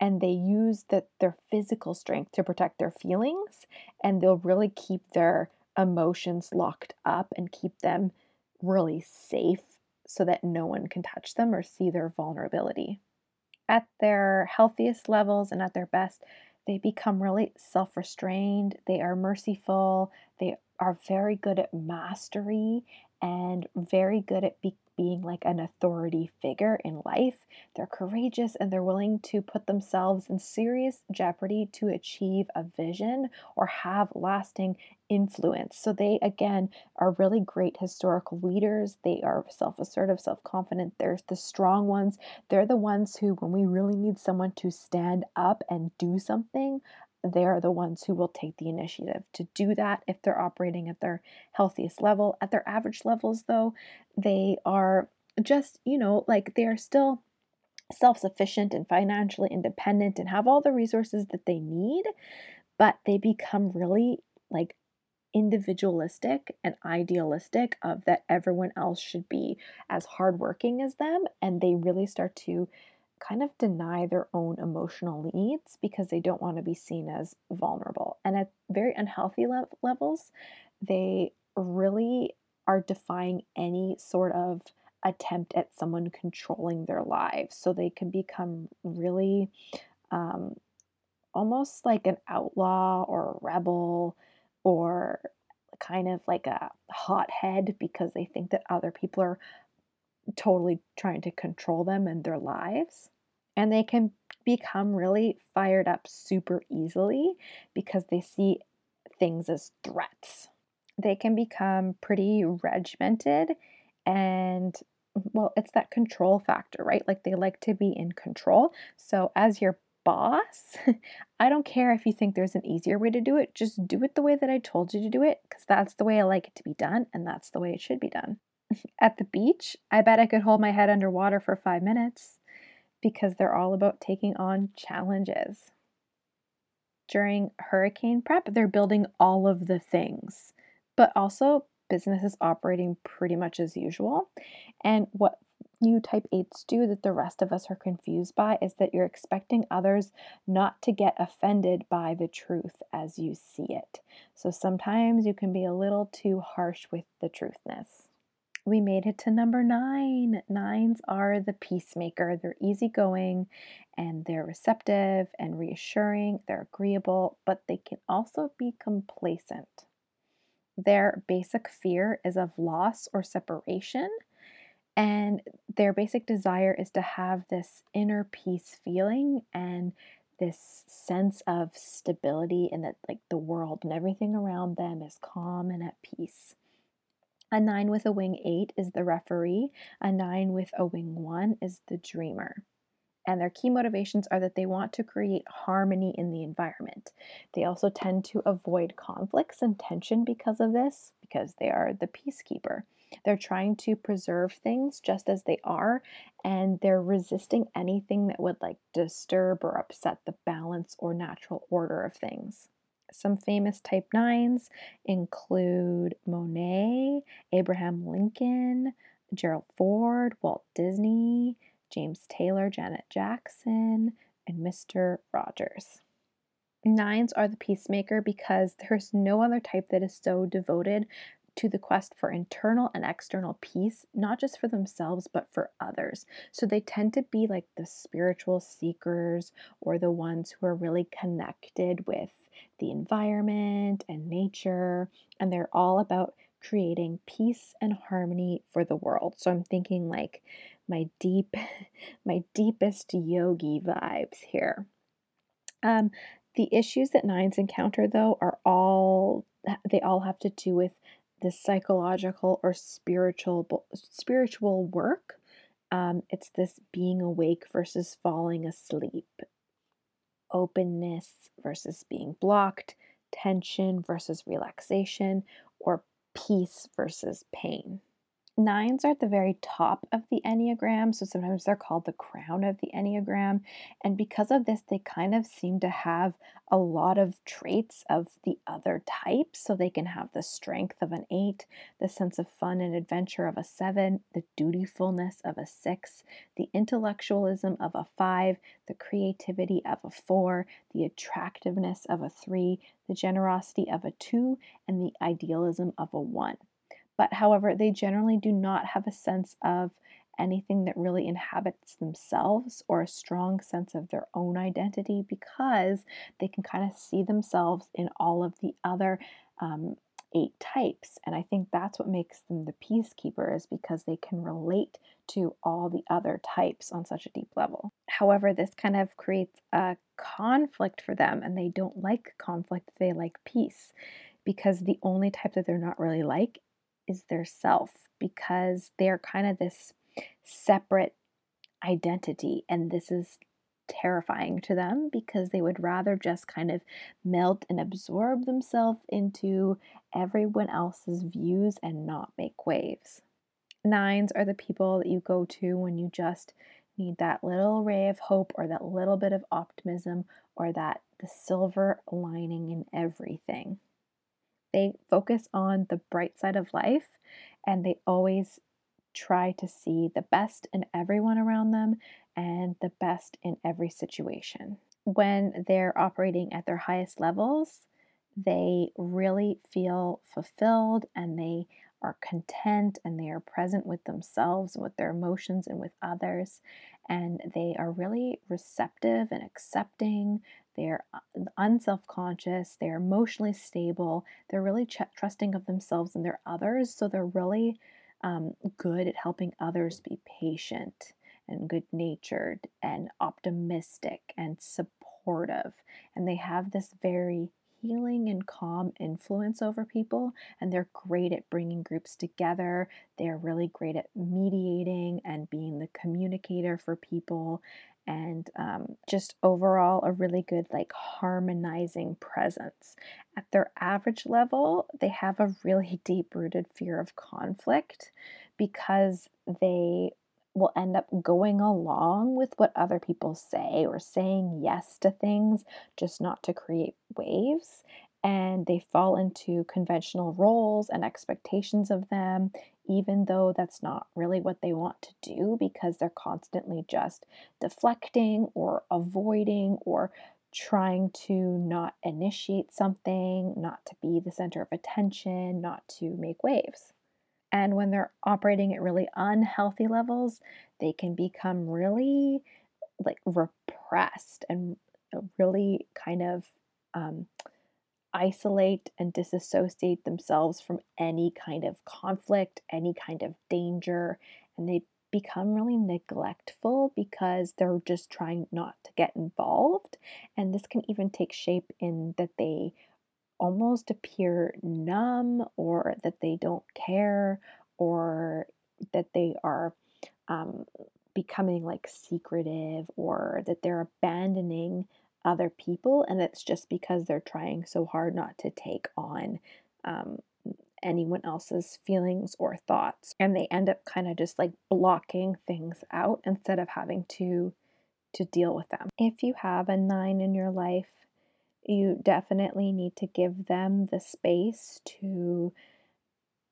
and they use the, their physical strength to protect their feelings and they'll really keep their emotions locked up and keep them really safe so that no one can touch them or see their vulnerability. At their healthiest levels and at their best, they become really self restrained, they are merciful, they are very good at mastery and very good at be- being like an authority figure in life. They're courageous and they're willing to put themselves in serious jeopardy to achieve a vision or have lasting influence. So they, again, are really great historical leaders. They are self assertive, self confident. They're the strong ones. They're the ones who, when we really need someone to stand up and do something, they are the ones who will take the initiative to do that if they're operating at their healthiest level. At their average levels, though, they are just, you know, like they are still self sufficient and financially independent and have all the resources that they need, but they become really like individualistic and idealistic of that everyone else should be as hardworking as them and they really start to kind of deny their own emotional needs because they don't want to be seen as vulnerable. And at very unhealthy le- levels, they really are defying any sort of attempt at someone controlling their lives. So they can become really um, almost like an outlaw or a rebel or kind of like a hothead because they think that other people are totally trying to control them and their lives. And they can become really fired up super easily because they see things as threats. They can become pretty regimented and well, it's that control factor, right? Like they like to be in control. So, as your boss, I don't care if you think there's an easier way to do it, just do it the way that I told you to do it because that's the way I like it to be done and that's the way it should be done. At the beach, I bet I could hold my head underwater for five minutes because they're all about taking on challenges. During hurricane prep, they're building all of the things, but also business is operating pretty much as usual. And what you type 8s do that the rest of us are confused by is that you're expecting others not to get offended by the truth as you see it. So sometimes you can be a little too harsh with the truthness. We made it to number nine. Nines are the peacemaker. They're easygoing and they're receptive and reassuring. They're agreeable, but they can also be complacent. Their basic fear is of loss or separation, and their basic desire is to have this inner peace feeling and this sense of stability and that like the world and everything around them is calm and at peace. A nine with a wing eight is the referee. A nine with a wing one is the dreamer. And their key motivations are that they want to create harmony in the environment. They also tend to avoid conflicts and tension because of this, because they are the peacekeeper. They're trying to preserve things just as they are, and they're resisting anything that would like disturb or upset the balance or natural order of things. Some famous type 9s include Monet, Abraham Lincoln, Gerald Ford, Walt Disney, James Taylor, Janet Jackson, and Mr. Rogers. Nines are the peacemaker because there's no other type that is so devoted to the quest for internal and external peace, not just for themselves, but for others. So they tend to be like the spiritual seekers or the ones who are really connected with the environment and nature, and they're all about creating peace and harmony for the world. So I'm thinking like my deep, my deepest yogi vibes here. Um, the issues that nines encounter, though, are all they all have to do with the psychological or spiritual spiritual work. Um, it's this being awake versus falling asleep, openness versus being blocked, tension versus relaxation, or peace versus pain. Nines are at the very top of the Enneagram, so sometimes they're called the crown of the Enneagram. And because of this, they kind of seem to have a lot of traits of the other types. So they can have the strength of an eight, the sense of fun and adventure of a seven, the dutifulness of a six, the intellectualism of a five, the creativity of a four, the attractiveness of a three, the generosity of a two, and the idealism of a one. But however, they generally do not have a sense of anything that really inhabits themselves or a strong sense of their own identity because they can kind of see themselves in all of the other um, eight types. And I think that's what makes them the peacekeepers because they can relate to all the other types on such a deep level. However, this kind of creates a conflict for them, and they don't like conflict, they like peace because the only type that they're not really like is their self because they're kind of this separate identity. And this is terrifying to them because they would rather just kind of melt and absorb themselves into everyone else's views and not make waves. Nines are the people that you go to when you just need that little ray of hope or that little bit of optimism or that the silver lining in everything. They focus on the bright side of life and they always try to see the best in everyone around them and the best in every situation. When they're operating at their highest levels, they really feel fulfilled and they are content and they are present with themselves and with their emotions and with others. And they are really receptive and accepting. They're uh, unself conscious. They're emotionally stable. They're really ch- trusting of themselves and their others. So they're really um, good at helping others be patient and good natured and optimistic and supportive. And they have this very healing and calm influence over people, and they're great at bringing groups together. They're really great at mediating and being the communicator for people, and um, just overall a really good, like, harmonizing presence. At their average level, they have a really deep rooted fear of conflict because they will end up going along with what other people say or saying yes to things just not to create waves. And they fall into conventional roles and expectations of them, even though that's not really what they want to do because they're constantly just deflecting or avoiding or trying to not initiate something, not to be the center of attention, not to make waves. And when they're operating at really unhealthy levels, they can become really like repressed and really kind of um, isolate and disassociate themselves from any kind of conflict, any kind of danger, and they become really neglectful because they're just trying not to get involved. And this can even take shape in that they almost appear numb or that they don't care or that they are um, becoming like secretive or that they're abandoning other people and it's just because they're trying so hard not to take on um, anyone else's feelings or thoughts and they end up kind of just like blocking things out instead of having to to deal with them. If you have a nine in your life you definitely need to give them the space to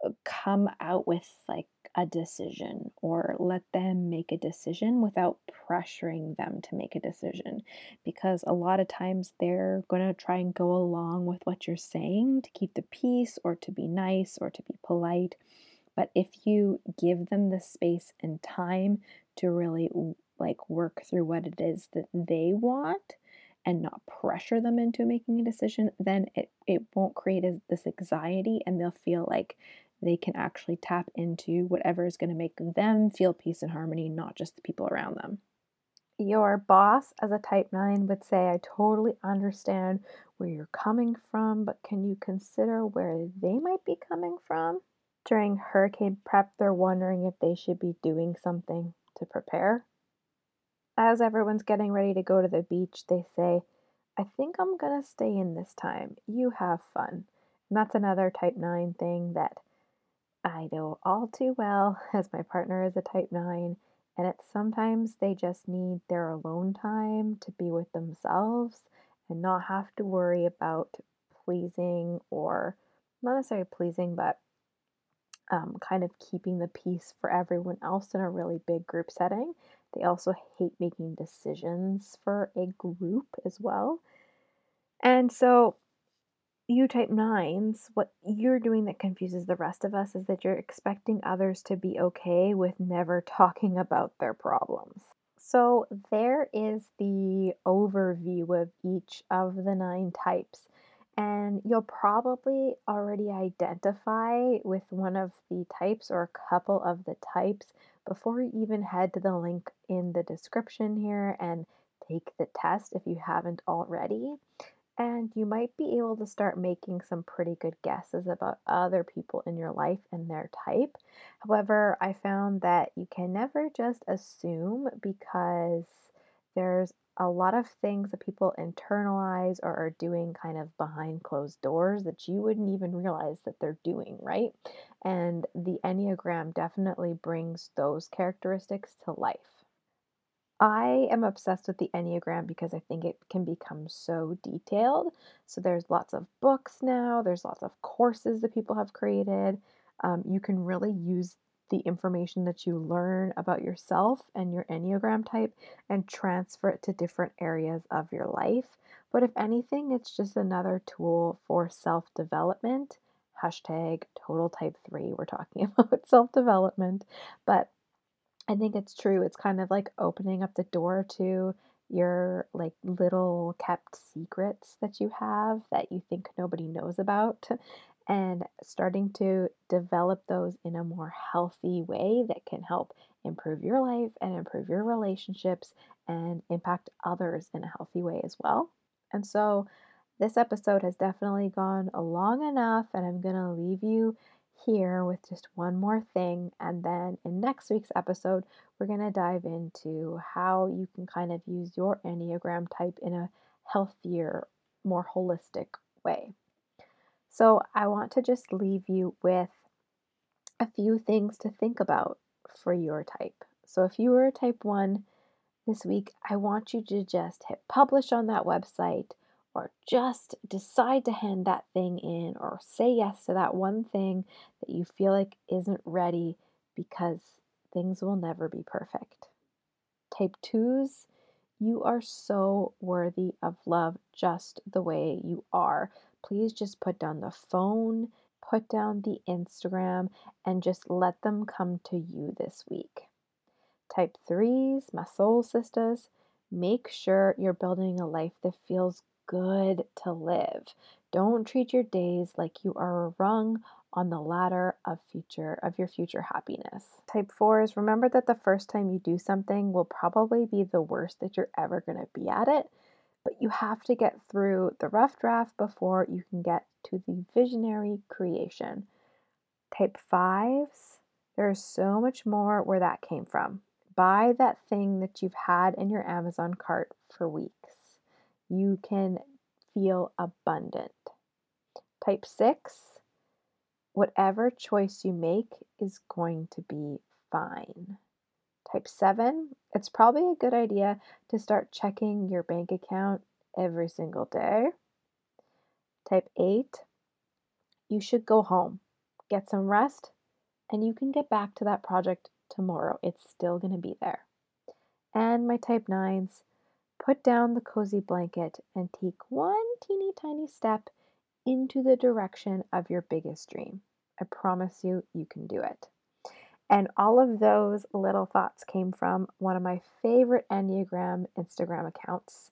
uh, come out with like a decision or let them make a decision without pressuring them to make a decision because a lot of times they're going to try and go along with what you're saying to keep the peace or to be nice or to be polite. But if you give them the space and time to really like work through what it is that they want and not pressure them into making a decision, then it, it won't create a, this anxiety and they'll feel like they can actually tap into whatever is going to make them feel peace and harmony, not just the people around them. Your boss, as a type 9, would say, I totally understand where you're coming from, but can you consider where they might be coming from? During hurricane prep, they're wondering if they should be doing something to prepare. As everyone's getting ready to go to the beach, they say, I think I'm gonna stay in this time. You have fun. And that's another type 9 thing that I know all too well, as my partner is a type 9, and it's sometimes they just need their alone time to be with themselves and not have to worry about pleasing or not necessarily pleasing, but um, kind of keeping the peace for everyone else in a really big group setting. They also hate making decisions for a group as well. And so, you type nines, what you're doing that confuses the rest of us is that you're expecting others to be okay with never talking about their problems. So, there is the overview of each of the nine types. And you'll probably already identify with one of the types or a couple of the types before you even head to the link in the description here and take the test if you haven't already. And you might be able to start making some pretty good guesses about other people in your life and their type. However, I found that you can never just assume because there's a lot of things that people internalize or are doing kind of behind closed doors that you wouldn't even realize that they're doing, right? And the Enneagram definitely brings those characteristics to life. I am obsessed with the Enneagram because I think it can become so detailed. So there's lots of books now, there's lots of courses that people have created. Um, you can really use the information that you learn about yourself and your Enneagram type and transfer it to different areas of your life. But if anything, it's just another tool for self development. Hashtag total type three. We're talking about self development. But I think it's true. It's kind of like opening up the door to your like little kept secrets that you have that you think nobody knows about and starting to develop those in a more healthy way that can help improve your life and improve your relationships and impact others in a healthy way as well. And so, this episode has definitely gone long enough, and I'm going to leave you here with just one more thing. And then in next week's episode, we're going to dive into how you can kind of use your Enneagram type in a healthier, more holistic way. So I want to just leave you with a few things to think about for your type. So if you were a type 1 this week, I want you to just hit publish on that website or just decide to hand that thing in or say yes to that one thing that you feel like isn't ready because things will never be perfect. Type 2s, you are so worthy of love just the way you are please just put down the phone, put down the Instagram, and just let them come to you this week. Type threes, my soul sisters, make sure you're building a life that feels good to live. Don't treat your days like you are a rung on the ladder of future of your future happiness. Type 4 is remember that the first time you do something will probably be the worst that you're ever going to be at it but you have to get through the rough draft before you can get to the visionary creation. Type 5s, there's so much more where that came from. Buy that thing that you've had in your Amazon cart for weeks. You can feel abundant. Type 6, whatever choice you make is going to be fine. Type 7, it's probably a good idea to start checking your bank account every single day. Type 8, you should go home, get some rest, and you can get back to that project tomorrow. It's still going to be there. And my type 9s, put down the cozy blanket and take one teeny tiny step into the direction of your biggest dream. I promise you, you can do it. And all of those little thoughts came from one of my favorite Enneagram Instagram accounts,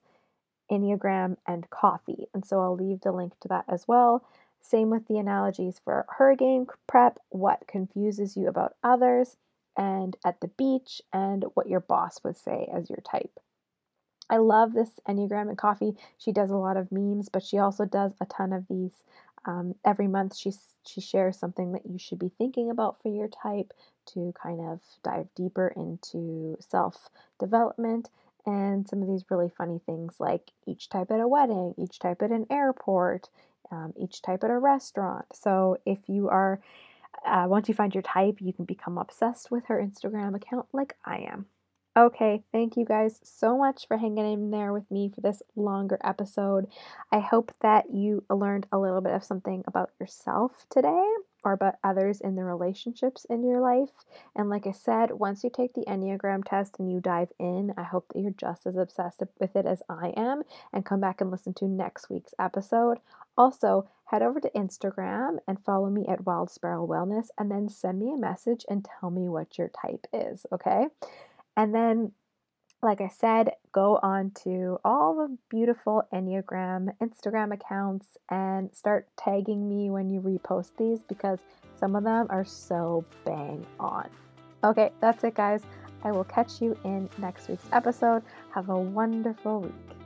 Enneagram and Coffee. And so I'll leave the link to that as well. Same with the analogies for hurricane prep, what confuses you about others, and at the beach, and what your boss would say as your type. I love this Enneagram and Coffee. She does a lot of memes, but she also does a ton of these. Um, every month, she she shares something that you should be thinking about for your type to kind of dive deeper into self development and some of these really funny things like each type at a wedding, each type at an airport, um, each type at a restaurant. So if you are uh, once you find your type, you can become obsessed with her Instagram account like I am. Okay, thank you guys so much for hanging in there with me for this longer episode. I hope that you learned a little bit of something about yourself today or about others in the relationships in your life. And like I said, once you take the Enneagram test and you dive in, I hope that you're just as obsessed with it as I am and come back and listen to next week's episode. Also, head over to Instagram and follow me at Wild Sparrow Wellness and then send me a message and tell me what your type is, okay? And then, like I said, go on to all the beautiful Enneagram Instagram accounts and start tagging me when you repost these because some of them are so bang on. Okay, that's it, guys. I will catch you in next week's episode. Have a wonderful week.